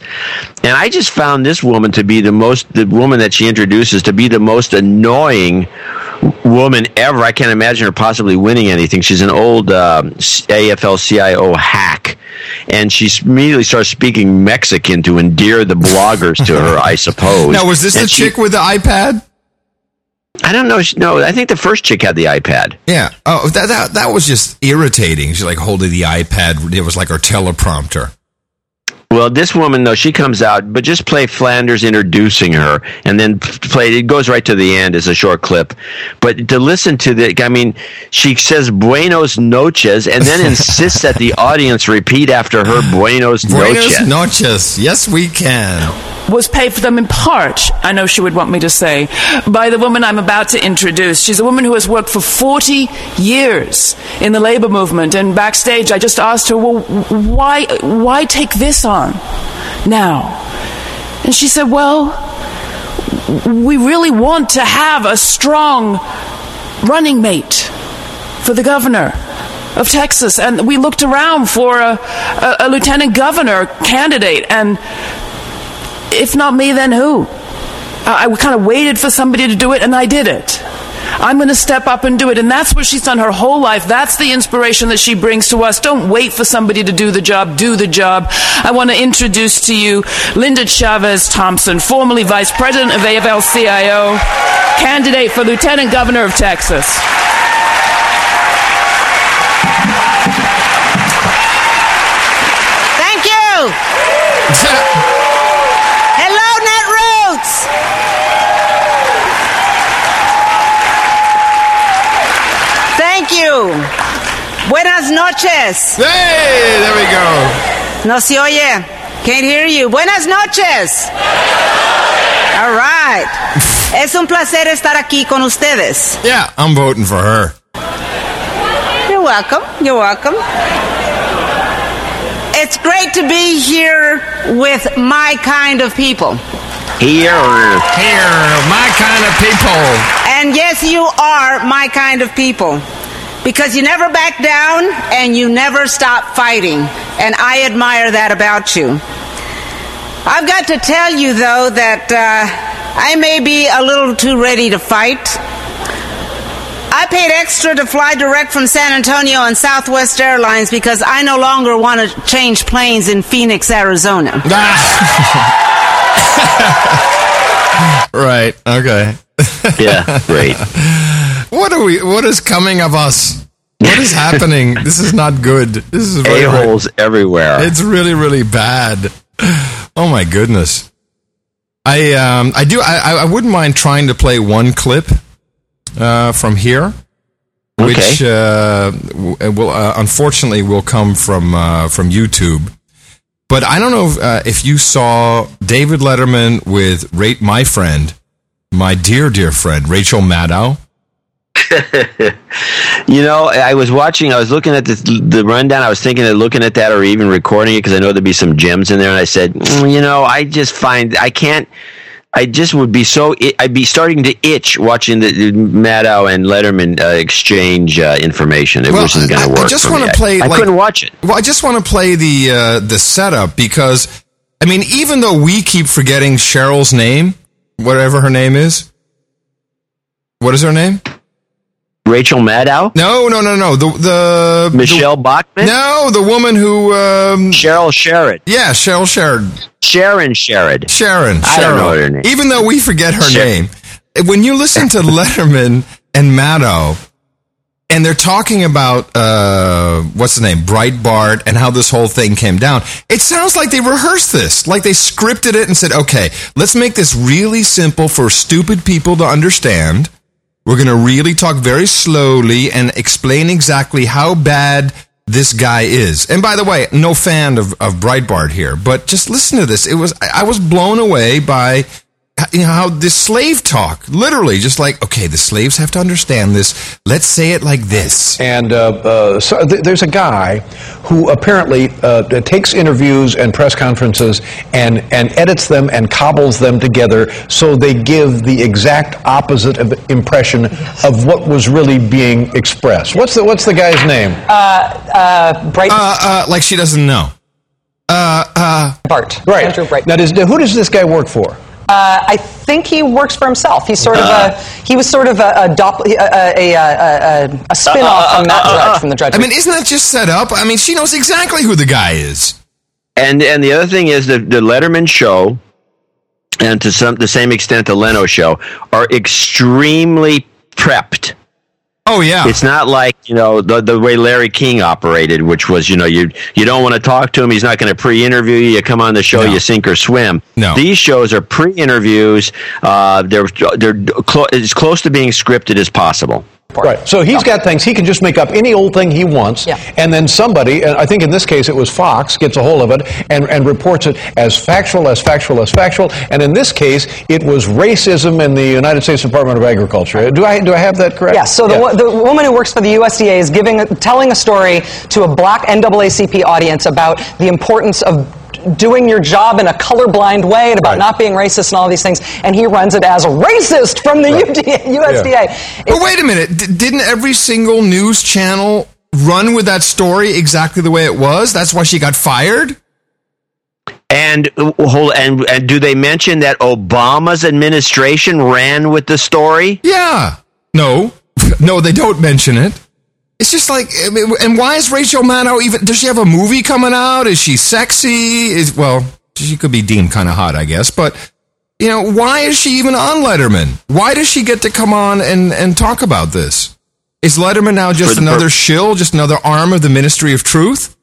S1: and I just found this woman to be the most the woman that she introduces to be the most annoying woman ever. I can't imagine her possibly winning anything. She's an old uh, AFL-CIO hack, and she immediately starts speaking Mexican to endear the bloggers to her. I suppose.
S3: Now, was this
S1: And
S3: the
S1: she-
S3: chick with the iPad?
S1: I don't know. She- No, I think the first chick had the iPad.
S3: Yeah. Oh, that that that was just irritating. She's like holding the iPad. It was like her teleprompter.
S1: Well, this woman though she comes out, but just play Flanders introducing her, and then play. It goes right to the end as a short clip, but to listen to the, I mean, she says "Buenos noches" and then insists that the [LAUGHS] audience repeat after her "Buenos,
S3: Buenos
S1: noches."
S3: noches. Yes, we can.
S28: Was paid for them in part, I know she would want me to say, by the woman I'm about to introduce. She's a woman who has worked for 40 years in the labor movement. And backstage, I just asked her, well, why, why take this on now? And she said, well, we really want to have a strong running mate for the governor of Texas. And we looked around for a, a, a lieutenant governor candidate, and if not me, then who? I, I kind of waited for somebody to do it, and I did it. I'm going to step up and do it. And that's what she's done her whole life. That's the inspiration that she brings to us. Don't wait for somebody to do the job. Do the job. I want to introduce to you Linda Chavez Thompson, formerly Vice President of AFL-CIO, candidate for Lieutenant Governor of Texas.
S29: Thank you. Hello, Netroots. Thank you. Buenas noches.
S3: Hey, there we go.
S29: No se oye. Can't hear you. Buenas noches. All right. [LAUGHS] Es un placer estar aquí con ustedes.
S3: Yeah, I'm voting for her.
S29: You're welcome. You're welcome. It's great to be here with my kind of people.
S1: Here,
S3: here, my kind of people.
S29: And yes, you are my kind of people. Because you never back down and you never stop fighting. And I admire that about you. I've got to tell you, though, that uh, I may be a little too ready to fight. I paid extra to fly direct from San Antonio on Southwest Airlines because I no longer want to change planes in Phoenix, Arizona. [LAUGHS]
S3: right. Okay.
S1: Yeah. Great. [LAUGHS]
S3: What are we? What is coming of us? What is happening? this is not good. This is very,
S1: A holes everywhere.
S3: It's really, really bad. Oh my goodness. I um I do I I wouldn't mind trying to play one clip uh, from here, which uh, will uh, unfortunately will come from uh, from YouTube. But I don't know if, uh, if you saw David Letterman with rate my friend, my dear dear friend Rachel Maddow. [LAUGHS]
S1: You know, I was watching. I was looking at the the rundown. I was thinking of looking at that or even recording it because I know there'd be some gems in there. And I said, "Mm, you know, I just find I can't. I just would be so. I'd be starting to itch watching the, the Maddow and Letterman uh, exchange uh, information. It wasn't going to work.
S3: I just want to play.
S1: I, I couldn't watch it.
S3: Well, I just want to play the uh, the setup because I mean, even though we keep forgetting Cheryl's name, whatever her name is, what is her name?
S1: Rachel Maddow.
S3: No, no, no, no. The the
S1: Michele Bachmann.
S3: No, the woman who um,
S1: Cheryl Sherrod.
S3: Yeah, Cheryl Sherrod.
S1: Sharon Sherrod.
S3: Sharon.
S1: I don't
S3: Cheryl.
S1: know her name.
S3: Even though we forget her name, when you listen to [LAUGHS] Letterman and Maddow, and they're talking about uh, what's the name, Breitbart, and how this whole thing came down. It sounds like they rehearsed this, like they scripted it and said, "Okay, let's make this really simple for stupid people to understand." We're going to really talk very slowly and explain exactly how bad this guy is. And by the way, no fan of, of Breitbart here, but just listen to this. It was I I was blown away by you know how this slave talk, literally, just like okay, the slaves have to understand this. Let's say it like this.
S30: And uh, uh, so th- there's a guy who apparently uh, takes interviews and press conferences and, and edits them and cobbles them together so they give the exact opposite of impression of what was really being expressed. What's the what's the guy's name?
S31: Uh, uh, Bright.
S3: Uh, uh, like she doesn't know. Uh, uh,
S31: Bart.
S30: Right.
S31: Andrew Bright.
S30: Now, does, who does this guy work for?
S31: Uh, I think he works for himself. He's sort of a uh-huh. he was sort of a a, doppel, a, a, a, a, a spin-off uh-huh. from that uh-huh. judge from the judge.
S3: I mean, isn't that just set up? I mean, she knows exactly who the guy is.
S1: And and the other thing is the the Letterman show, and to some the same extent the Leno show, are extremely prepped.
S3: Oh yeah,
S1: it's not like you know the the way Larry King operated, which was you know you you don't want to talk to him, he's not going to pre-interview you. You come on the show, you sink or swim.
S3: No.
S1: these shows are pre-interviews. Uh, they're they're clo- as close to being scripted as possible.
S30: Right. So he's got things, he can just make up any old thing he wants, and then somebody, and I think in this case it was Fox, gets a hold of it and, and reports it as factual, as factual, as factual. And in this case, it was racism in the United States Department of Agriculture. Do I, do I have that correct?
S31: Yeah, so the, wo- the woman who works for the USDA is giving, telling a story to a black NAACP audience about the importance of doing your job in a colorblind way and about not being racist and all these things, and he runs it as a racist from the UD- USDA.
S3: But wait a minute, D- didn't every single news channel run with that story exactly the way it was? That's why she got fired.
S1: And uh, hold and and do they mention that Obama's administration ran with the story?
S3: Yeah. No, [LAUGHS] no, they don't mention it. It's just like, I mean, and why is Rachel Maddow even? Does she have a movie coming out? Is she sexy? Is well, she could be deemed kind of hot, I guess. But you know, why is she even on Letterman? Why does she get to come on and and talk about this? Is Letterman now just another
S1: pur-
S3: shill, just another arm of the Ministry of Truth?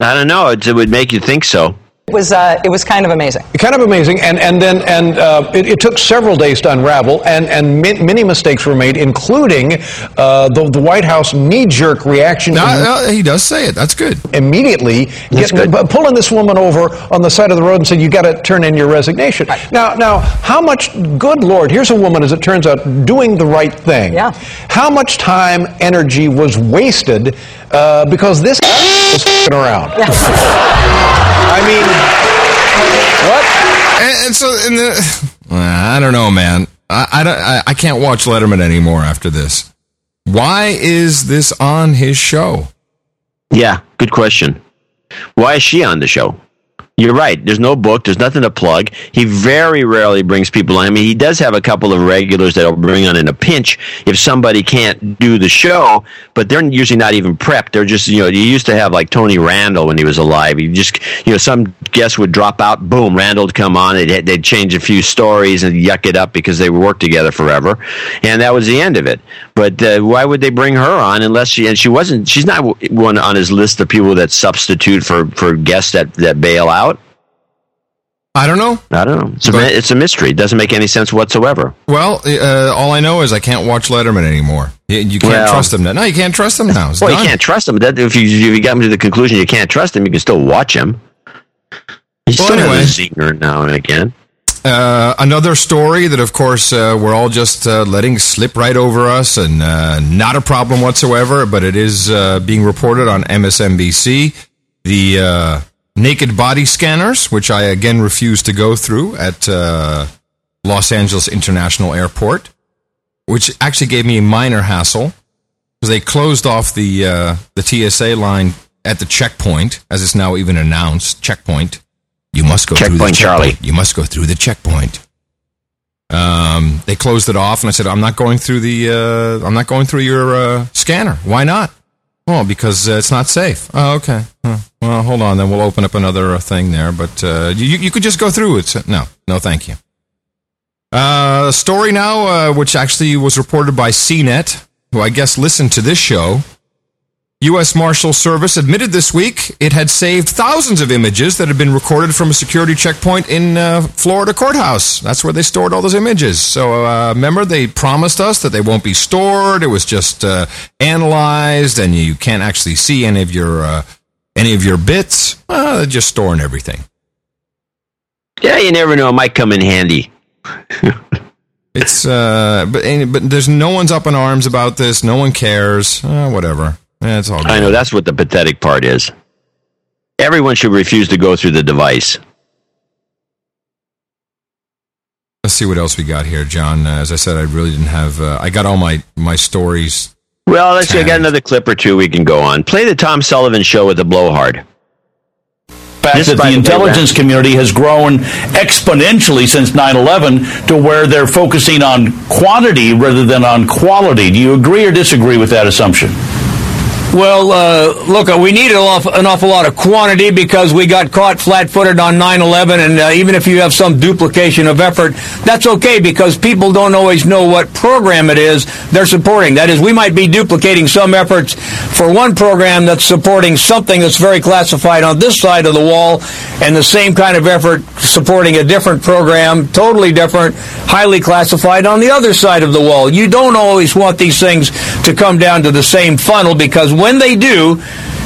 S1: I don't know. It would make you think so.
S31: It was, uh, it was kind of amazing.
S30: Kind of amazing, and and then and uh, it, it took several days to unravel, and and ma- many mistakes were made, including uh, the the White House knee jerk reaction.
S3: No, no, he does say it. That's good.
S30: Immediately, getting, bu- pulling this woman over on the side of the road and said, "You got to turn in your resignation." Now, now, how much? Good Lord, here's a woman, as it turns out, doing the right thing. Yeah. How much time, energy was wasted uh, because this [LAUGHS] was fing around? [LAUGHS] I mean, what?
S3: And, and so, and the, I don't know, man. I, I, don't, I, I can't watch Letterman anymore after this. Why is this on his show?
S1: Yeah, good question. Why is she on the show? You're right. There's no book. There's nothing to plug. He very rarely brings people on. I mean, he does have a couple of regulars that he'll bring on in a pinch if somebody can't do the show, but they're usually not even prepped. They're just, you know, you used to have like Tony Randall when he was alive. You just, you know, some guest would drop out, boom, Randall would come on. They'd, they'd change a few stories and yuck it up because they worked together forever. And that was the end of it. But uh, why would they bring her on unless she, and she wasn't, she's not one on his list of people that substitute for, for guests that, that bail out.
S3: I don't know.
S1: I don't know. It's a, it's a mystery. It doesn't make any sense whatsoever.
S3: Well, uh, all I know is I can't watch Letterman anymore. You, you can't
S1: Well-
S3: trust him now. No, you can't trust him now. It's
S1: well,
S3: done.
S1: you can't trust him. That, if you if you got to the conclusion you can't trust him, you can still watch him. He's
S3: Well,
S1: still
S3: anyway.
S1: a zinger now and again.
S3: Uh, another story that, of course, uh, we're all just uh, letting slip right over us and uh, not a problem whatsoever, but it is uh, being reported on MSNBC. The uh, naked body scanners, which I again refused to go through at uh, Los Angeles International Airport, which actually gave me a minor hassle because they closed off the uh, the TSA line at the checkpoint, as it's now even announced. Checkpoint. You must go through the
S1: Checkpoint Charlie.
S3: checkpoint. You must go through the checkpoint. Um, they closed it off, and I said, "I'm not going through the. Uh, I'm not going through your uh, scanner. Why not? Well, because uh, it's not safe. Oh, okay. Huh. Well, hold on. Then we'll open up another uh, thing there. But uh, you you could just go through it. No, no, thank you. Uh, story now, uh, which actually was reported by CNET, who I guess listened to this show. U.S. Marshal Service admitted this week it had saved thousands of images that had been recorded from a security checkpoint in uh, Florida courthouse. That's where they stored all those images. So uh, remember, they promised us that they won't be stored. It was just uh, analyzed, and you can't actually see any of your uh, any of your bits. Uh, they're just storing everything.
S1: Yeah, you never know. It might come in handy.
S3: It's uh, but but there's no one's up in arms about this. No one cares. Uh, whatever. Yeah, it's all. Good.
S1: I know that's what the pathetic part is. Everyone should refuse to go through the device.
S3: Let's see what else we got here, John. Uh, as I said, I really didn't have. Uh, I got all my my stories.
S1: Well, let's I got another clip or two we can go on. Play the Tom Sullivan show with the blowhard.
S32: fact
S1: This,
S32: that the
S1: the
S32: intelligence
S1: Ram-
S32: community has grown exponentially since 9-11 to where they're focusing on quantity rather than on quality. Do you agree or disagree with that assumption?
S33: Well, uh, look, uh, we need an awful, lot of quantity because we got caught flat-footed on 9/11, and uh, even if you have some duplication of effort, that's okay because people don't always know what program it is they're supporting. That is, we might be duplicating some efforts for one program that's supporting something that's very classified on this side of the wall, and the same kind of effort supporting a different program, totally different, highly classified on the other side of the wall. You don't always want these things to come down to the same funnel because when they do,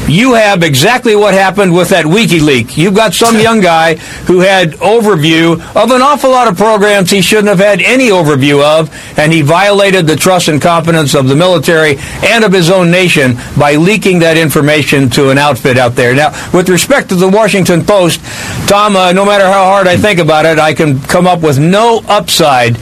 S33: you have exactly what happened with that WikiLeaks. You've got some [LAUGHS] young guy who had overview of an awful lot of programs he shouldn't have had any overview of, and he violated the trust and confidence of the military and of his own nation by leaking that information to an outfit out there. Now, with respect to the Washington Post, Tom, uh, no matter how hard I think about it, I can come up with no upside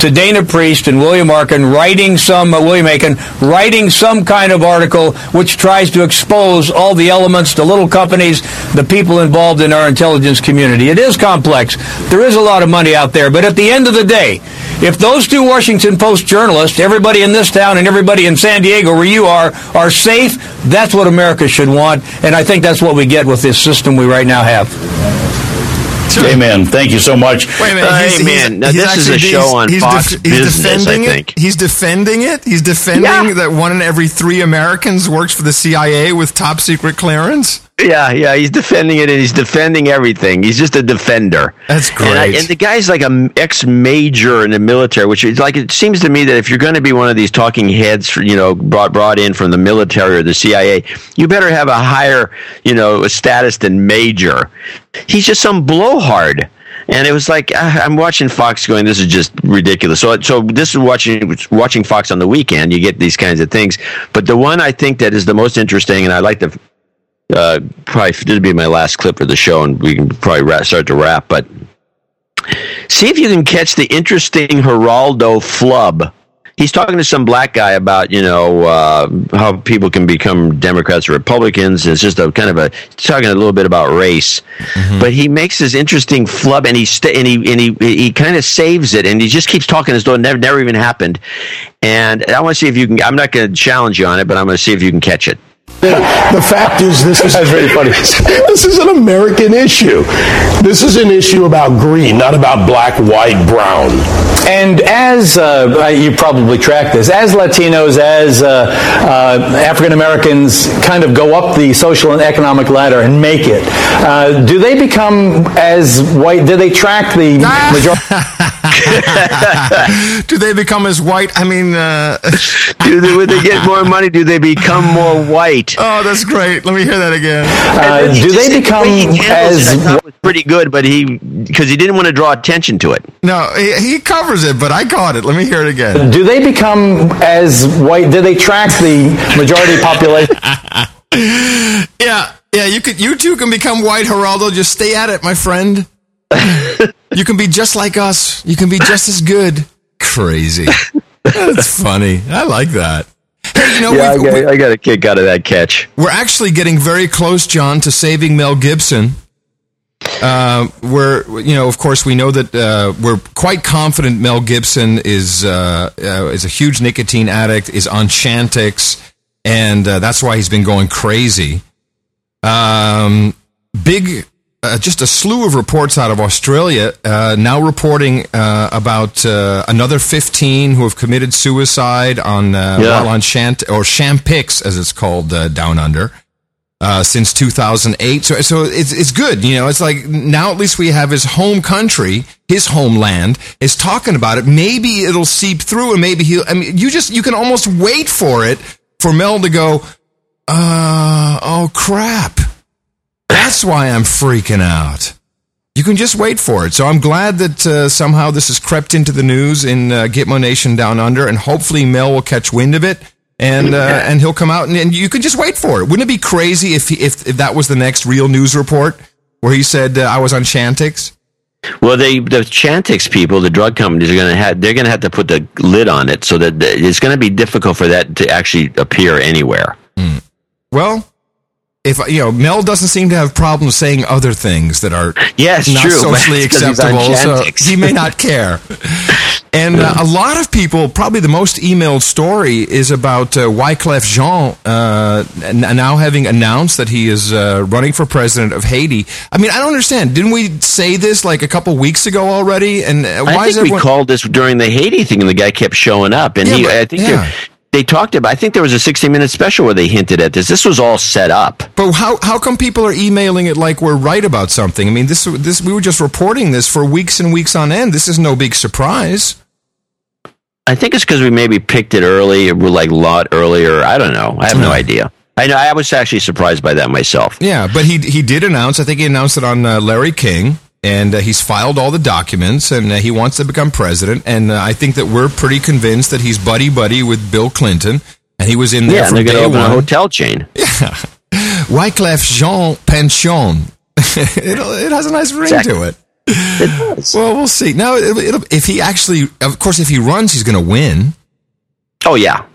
S33: to Dana Priest and William Arkin writing some uh, William Aiken writing some kind of article which tries to expose all the elements, the little companies, the people involved in our intelligence community. It is complex. There is a lot of money out there, but at the end of the day, if those two Washington Post journalists, everybody in this town and everybody in San Diego where you are, are safe, that's what America should want, and I think that's what we get with this system we right now have.
S32: Amen. Thank you so much.
S3: Wait a minute.
S1: Hey,
S3: he's,
S1: man,
S3: he's,
S1: now
S3: he's
S1: this is a show on
S3: he's
S1: Fox
S3: he's
S1: Business, I
S3: defending
S1: think.
S3: it. He's defending it. He's defending that one in every three Americans works for the CIA with top secret clearance.
S1: Yeah, yeah, he's defending it and he's defending everything. He's just a defender.
S3: That's
S1: And, I-
S3: great.
S1: and the guy's like a ex major in the military, which is like it seems to me that if you're going to be one of these talking heads, for, you know, brought brought in from the military or the CIA, you better have a higher, you know, status than major. He's just some blowhard. And it was like I'm watching Fox, going, "This is just ridiculous." So, so this is watching watching Fox on the weekend. You get these kinds of things, but the one I think that is the most interesting, and I like to uh, probably this would be my last clip for the show, and we can probably ra- start to wrap. But see if you can catch the interesting Geraldo flub he's talking to some black guy about you know uh, how people can become Democrats or Republicans. It's just a kind of a talking a little bit about race, but he makes this interesting flub, and he sta and he and he he kind of saves it, and he just keeps talking as though it never never even happened. And I want to see if you can. I'm not going to challenge you on it, but I'm going to see if you can catch it.
S34: The fact is, this is [LAUGHS] very funny. This is an American issue. This is an issue about green, not about black, white, brown.
S35: And as uh, you probably track this, as Latinos, as uh, uh, African Americans kind of go up the social and economic ladder and make it, uh, do they become as white? Do they track the [LAUGHS] majority? [LAUGHS]
S3: do they become as white? I mean, uh, [LAUGHS]
S1: do they, when they get more money, do they become more white? [LAUGHS]
S3: Oh, that's great. Let me hear that again.
S35: Uh, do they become as
S1: was pretty good, but he because he didn't want to draw attention to it.
S3: No, he, he covers it, but I caught it. Let me hear it again.
S35: Do they become as white? Do they track the majority population?
S3: yeah, yeah. You could, you too can become white, Geraldo. Just stay at it, my friend. You can be just like us. You can be just as good. Crazy. That's [LAUGHS] funny. I like that. Hey, you know,
S1: yeah, I
S3: we've-
S1: got, I got a kick out of that catch.
S3: We're actually getting very close, John, to saving Mel Gibson. Uh, we're, you know, of course, we know that uh, we're quite confident Mel Gibson is uh, uh, is a huge nicotine addict, is on Chantix, and uh, that's why he's been going crazy. Um, big, uh, just a slew of reports out of Australia uh, now reporting uh, about uh, another 15 who have committed suicide on uh,
S1: Yeah.
S3: while on Shant or Champix, as it's called uh, down under uh, since 2008. So, so it's it's good. You know, it's like now at least we have his home country, his homeland is talking about it. Maybe it'll seep through, and maybe he'll. I mean, you just you can almost wait for it for Mel to go. Uh oh crap. That's why I'm freaking out. You can just wait for it. So I'm glad that uh, somehow this has crept into the news in uh, Gitmo Nation down under, and hopefully Mel will catch wind of it, and uh, and he'll come out, and, and you can just wait for it. Wouldn't it be crazy if he, if if that was the next real news report where he said uh, I was on Chantix?
S1: Well, they the Chantix people, the drug companies are going to have they're going to have to put the lid on it so that it's going to be difficult for that to actually appear anywhere.
S3: Well, if you know, Mel doesn't seem to have problems saying other things that are
S1: Yeah, it's
S3: not
S1: true,
S3: socially
S1: it's 'cause he's on
S3: acceptable. So he may not care. And uh, a lot of people, probably the most emailed story is about uh, Wyclef Jean uh, n- now having announced that he is uh, running for president of Haiti. I mean, I don't understand. Didn't we say this like a couple weeks ago already? And uh, why
S1: I
S3: is
S1: think we
S3: everyone?
S1: called this during the Haiti thing, and the guy kept showing up. And
S3: Yeah,
S1: he,
S3: but-
S1: I think
S3: yeah.
S1: They- talked about. I think there was a sixty-minute special where they hinted at this. This was all set up.
S3: But how how come people are emailing it like we're right about something? I mean, this this we were just reporting this for weeks and weeks on end. This is no big surprise.
S1: I think it's because we maybe picked it early, or like a lot earlier. I don't know. I have no idea. I know. I was actually surprised by that myself.
S3: Yeah, but he he did announce. I think he announced it on uh, Larry King, and uh, he's filed all the documents, and uh, he wants to become president. And uh, I think that we're pretty convinced that he's buddy buddy with Bill Clinton, and he was in there
S1: Yeah, and they're going
S3: day
S1: to open
S3: one.
S1: a hotel chain. [LAUGHS]
S3: Yeah, Wyclef Jean Pension. [LAUGHS] it, it has a nice ring
S1: Exactly.
S3: to it. It does. Well, we'll see. Now, it, it'll, if he actually, of course, if he runs, he's going to win.
S1: Oh yeah,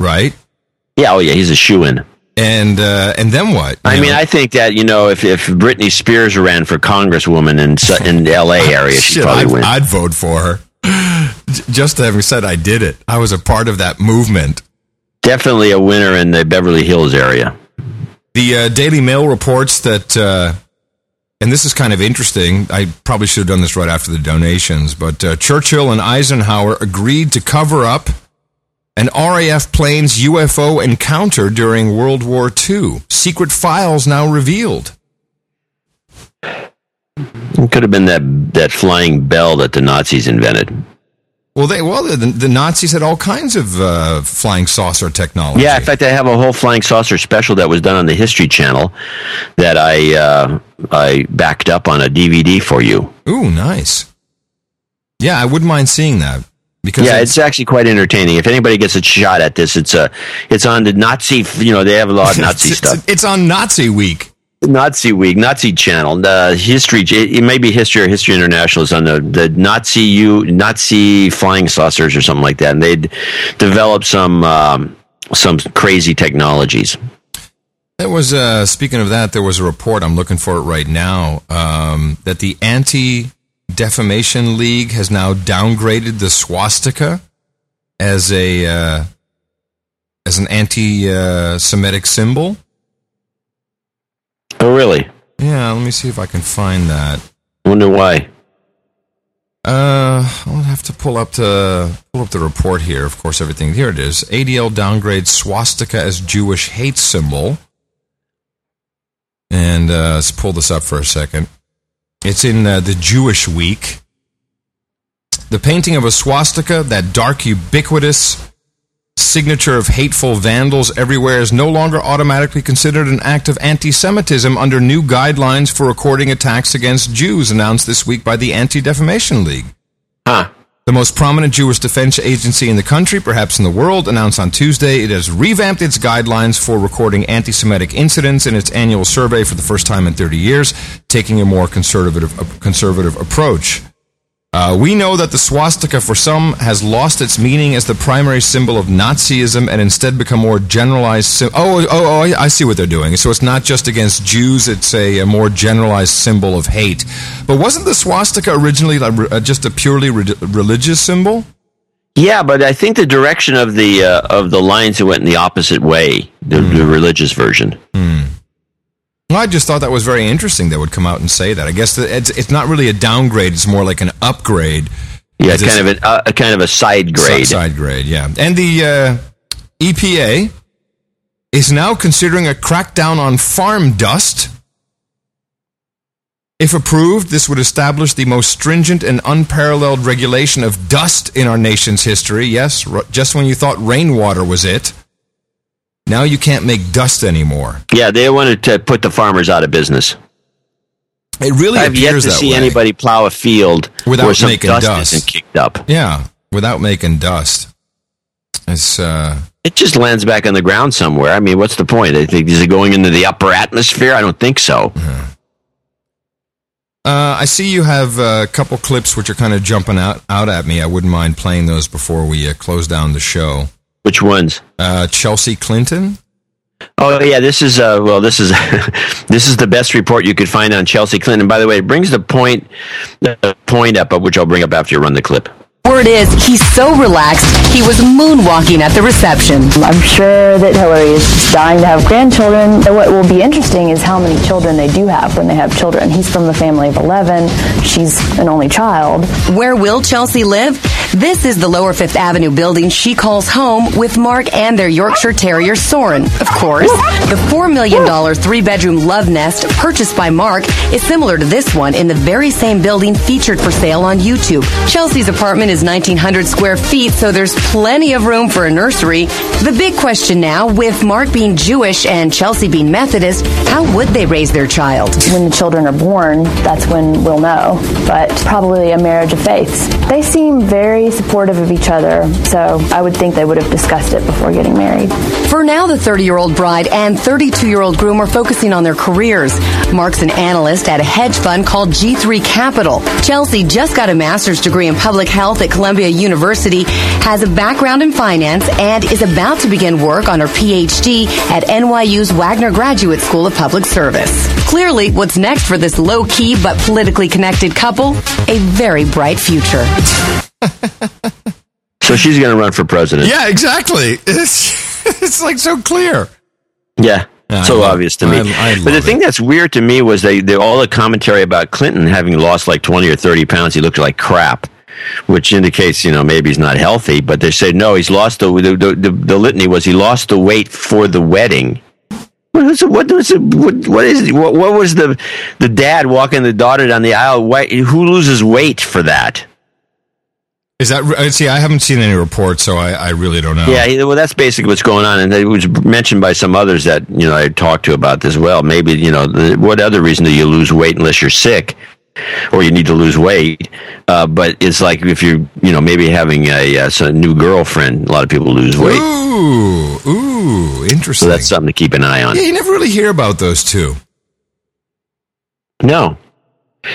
S3: right.
S1: Yeah. Oh yeah. He's a shoe in.
S3: And uh, and then what?
S1: I
S3: You
S1: mean,
S3: know?
S1: I think that you know, if if Britney Spears ran for congresswoman in in the L.A. [LAUGHS] area, she'd
S3: Shit,
S1: probably
S3: I'd,
S1: win.
S3: I'd vote for her. Just having said I did it, I was a part of that movement.
S1: Definitely a winner in the Beverly Hills area.
S3: The uh, Daily Mail reports that, uh, and this is kind of interesting. I probably should have done this right after the donations, but uh, Churchill and Eisenhower agreed to cover up an RAF plane's UFO encounter during World War II. Secret files now revealed.
S1: It could have been that that flying bell that the Nazis invented.
S3: Well, they well the, the Nazis had all kinds of uh, flying saucer technology.
S1: Yeah, in fact, I have a whole flying saucer special that was done on the History Channel that I uh, I backed up on a DVD for you.
S3: Ooh, nice. Yeah, I wouldn't mind seeing that because
S1: yeah, it's actually quite entertaining. If anybody gets a shot at this, it's a it's on the Nazi. You know, they have a lot of [LAUGHS] Nazi
S3: it's,
S1: stuff.
S3: It's on Nazi week.
S1: Nazi Week, Nazi Channel, the history. It may be History or History International is on the the Nazi U Nazi flying saucers or something like that, and they'd developed some um, some crazy technologies.
S3: It was uh, speaking of that. There was a report. I'm looking for it right now. Um, that the Anti Defamation League has now downgraded the swastika as a uh, as an anti-Semitic symbol.
S1: Oh, really?
S3: Yeah. Let me see if I can find that.
S1: I wonder why.
S3: Uh, I'll have to pull up the pull up the report here. Of course, everything here it is. ADL downgrades swastika as Jewish hate symbol. And uh, let's pull this up for a second. It's in uh, the Jewish Week. The painting of a swastika, that dark, ubiquitous signature of hateful vandals everywhere, is no longer automatically considered an act of anti Semitism under new guidelines for recording attacks against Jews announced this week by the Anti Defamation League.
S1: Huh.
S3: The most prominent Jewish defense agency in the country, perhaps in the world, announced on Tuesday it has revamped its guidelines for recording anti Semitic incidents in its annual survey for the first time in 30 years, taking a more conservative, conservative approach. Uh, we know that the swastika for some has lost its meaning as the primary symbol of Nazism and instead become more generalized. Sim- oh, oh, oh, I see what they're doing. So it's not just against Jews; it's a, a more generalized symbol of hate. But wasn't the swastika originally like, uh, just a purely re- religious symbol?
S1: Yeah, but I think the direction of the uh, of the lines went in the opposite way. The,
S3: Hmm.
S1: the religious version.
S3: Well, I just thought that was very interesting. They would come out and say that. I guess it's, it's not really a downgrade; it's more like an upgrade.
S1: Yeah,
S3: It's
S1: kind of an, uh, a kind of a side grade.
S3: Side grade, yeah. And the uh, EPA is now considering a crackdown on farm dust. If approved, this would establish the most stringent and unparalleled regulation of dust in our nation's history. Yes, r- just when you thought rainwater was it, now you can't make dust anymore.
S1: Yeah, they wanted to put the farmers out of business.
S3: It really
S1: I've yet to see
S3: way.
S1: anybody plow a field
S3: Without making
S1: dust,
S3: dust.
S1: isn't kicked up.
S3: Yeah, without making dust. It's uh
S1: It just lands back on the ground somewhere. I mean, what's the point? I think is it going into the upper atmosphere? I don't think so.
S3: Uh, I see you have a couple clips which are kind of jumping out, out at me. I wouldn't mind playing those before we uh, close down the show.
S1: Which ones?
S3: Uh, Chelsea Clinton.
S1: Oh yeah, this is uh well this is [LAUGHS] this is the best report you could find on Chelsea Clinton. By the way, it brings the point the point up, which I'll bring up after you run the clip.
S24: Word is, he's so relaxed, he was moonwalking at the reception.
S36: I'm sure that Hillary is just dying to have grandchildren. And What will be interesting is how many children they do have when they have children. He's from a family of 11. She's an only child.
S24: Where will Chelsea live? This is the Lower Fifth Avenue building she calls home with Marc and their Yorkshire Terrier Soren. Of course, the $4 million three bedroom love nest purchased by Marc is similar to this one in the very same building featured for sale on YouTube. Chelsea's apartment is 1,900 square feet, so there's plenty of room for a nursery. The big question now, with Marc being Jewish and Chelsea being Methodist, how would they raise their child?
S36: When the children are born, that's when we'll know. But probably a marriage of faiths. They seem very supportive of each other, so I would think they would have discussed it before getting married.
S24: For now, the 30 year old bride and 32 year old groom are focusing on their careers. Marc's an analyst at a hedge fund called G3 Capital. Chelsea just got a master's degree in public health at Columbia University, has a background in finance, and is about to begin work on her PhD at NYU's Wagner Graduate School of Public Service. Clearly, what's next for this low key but politically connected couple? A very bright future.
S1: So she's going to run for president.
S3: Yeah, exactly. [LAUGHS] It's it's like so clear.
S1: Yeah. So
S3: love-
S1: obvious to me.
S3: I- I
S1: but the thing that's weird to me was they, they all the commentary about Clinton having lost like 20 or 30 pounds. He looked like crap, which indicates, you know, maybe he's not healthy. But they said, no, he's lost the, the, the, the, the litany was he lost the weight for the wedding. What was it? What was it? What, what is it? What, what was the the dad walking the daughter down the aisle? Why, who loses weight for that?
S3: Is that uh, see? I haven't seen any reports, so I, I really don't know.
S1: Yeah, well, that's basically what's going on, and it was mentioned by some others that you know I talked to about this. Well, maybe you know the, what other reason do you lose weight unless you're sick, or you need to lose weight? Uh, but it's like if you're you know maybe having a, uh, some new girlfriend, a lot of people lose weight,
S3: Ooh, ooh, interesting.
S1: so that's something to keep an eye on.
S3: yeah, you never really hear about those two.
S1: No.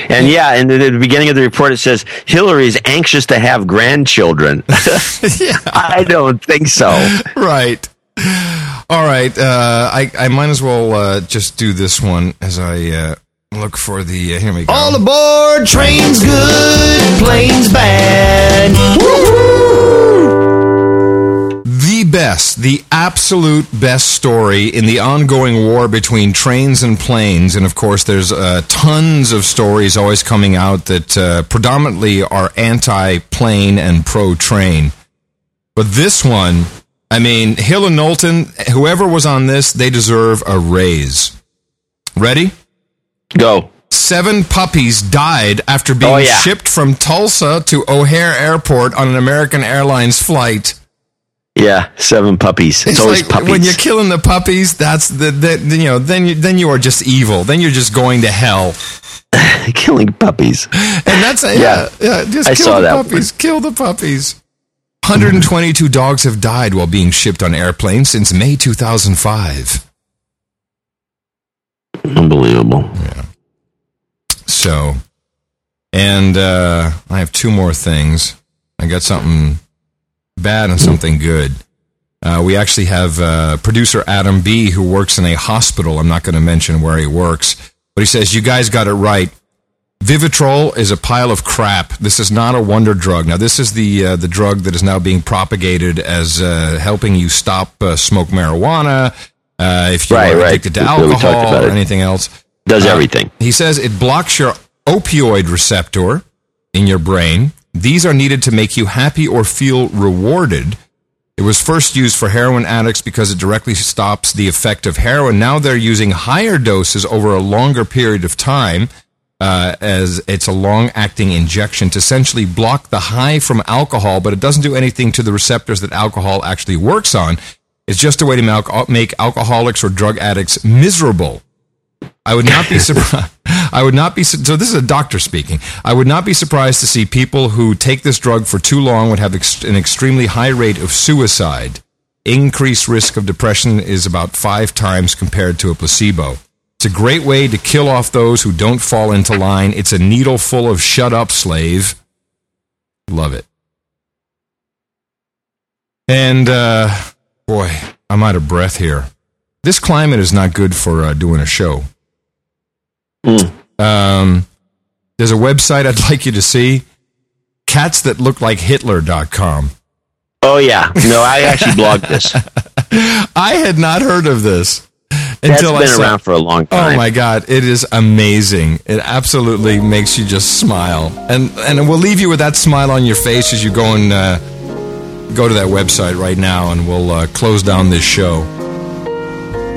S1: And yeah, in the, the beginning of the report, it says Hillary's anxious to have grandchildren. yeah. [LAUGHS] [LAUGHS] I don't think so. [LAUGHS]
S3: Right. All right. Uh, I, I might as well uh, just do this one as I uh, look for the. Uh, here we go.
S37: All aboard, train's good, plane's bad.
S3: The best, the absolute best story in the ongoing war between trains and planes. And of course, there's uh, tons of stories always coming out that uh, predominantly are anti plane and pro train. But this one, I mean, Hill and Knowlton, whoever was on this, they deserve a raise. Ready?
S1: Go.
S3: Seven puppies died after being
S1: Oh, yeah.
S3: shipped from Tulsa to O'Hare Airport on an American Airlines flight.
S1: Yeah, seven puppies. It's,
S3: It's
S1: always
S3: like
S1: puppies.
S3: when you're killing the puppies. That's the, the, you know then you then you are just evil. Then you're just going to hell. [LAUGHS]
S1: killing puppies,
S3: and that's yeah,
S1: Yeah.
S3: yeah. just
S1: I
S3: kill
S1: saw
S3: the
S1: that
S3: puppies. Kill the puppies. 122 dogs have died while being shipped on airplanes since May 2005.
S1: Unbelievable.
S3: Yeah. So, and uh, I have two more things. I got something bad and something good. Uh, we actually have uh, producer Adam B, who works in a hospital. I'm not going to mention where he works, but he says you guys got it right. Vivitrol is a pile of crap. This is not a wonder drug. Now, this is the uh, the drug that is now being propagated as uh, helping you stop uh, smoke marijuana. Uh, if you
S1: Right,
S3: are
S1: right.
S3: addicted to
S1: we talked
S3: alcohol or anything else,
S1: Does everything.
S3: He says it blocks your opioid receptor in your brain. These are needed to make you happy or feel rewarded. It was first used for heroin addicts because it directly stops the effect of heroin. Now they're using higher doses over a longer period of time, uh, as it's a long acting injection to essentially block the high from alcohol, but it doesn't do anything to the receptors that alcohol actually works on. It's just a way to make alcoholics or drug addicts miserable. I would not be [LAUGHS] surprised. [LAUGHS] I would not be so. This is a doctor speaking. I would not be surprised to see people who take this drug for too long would have ex- an extremely high rate of suicide. Increased risk of depression is about five times compared to a placebo. It's a great way to kill off those who don't fall into line. It's a needle full of shut up, slave. Love it. And uh, boy, I'm out of breath here. This climate is not good for uh, doing a show. Um, there's a website I'd [LAUGHS] like you to see cats that look like Hitler.com.
S1: Oh yeah, no, I actually blogged this. [LAUGHS]
S3: I had not heard of this
S1: That's
S3: until I
S1: been
S3: saw-
S1: around for a long time.
S3: Oh my god, it is amazing. It absolutely makes you just smile. And and we'll leave you with that smile on your face as you go and uh, go to that website right now and we'll uh, close down this show.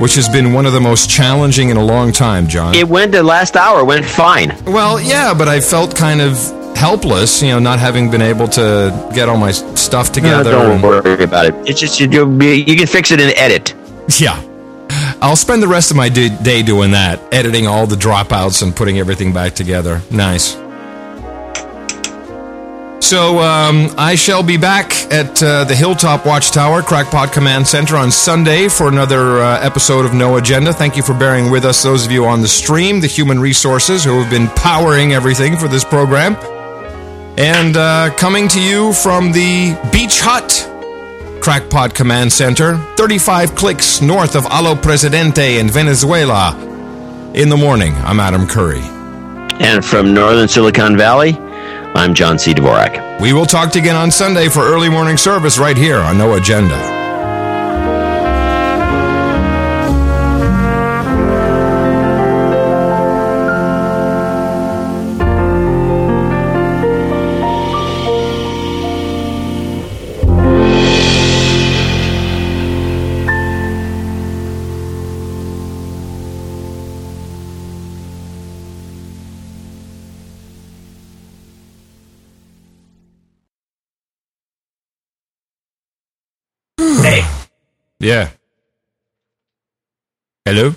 S3: Which has been one of the most challenging in a long time, John.
S1: It went the last hour went fine.
S3: Well, yeah, but I felt kind of helpless, you know, not having been able to get all my stuff together.
S1: No, don't worry about it. It's just you, you can fix it in edit.
S3: Yeah. I'll spend the rest of my day doing that, editing all the dropouts and putting everything back together. Nice. So um, I shall be back at uh, the Hilltop Watchtower, Crackpot Command Center on Sunday for another uh, episode of No Agenda. Thank you for bearing with us, those of you on the stream, the human resources who have been powering everything for this program. And uh, coming to you from the Beach Hut Crackpot Command Center, 35 clicks north of Alo Presidente in Venezuela. In the morning, I'm Adam Curry.
S1: And from northern Silicon Valley, I'm John C. Dvorak.
S3: We will talk again on Sunday for early morning service right here on No Agenda. Yeah. Hello?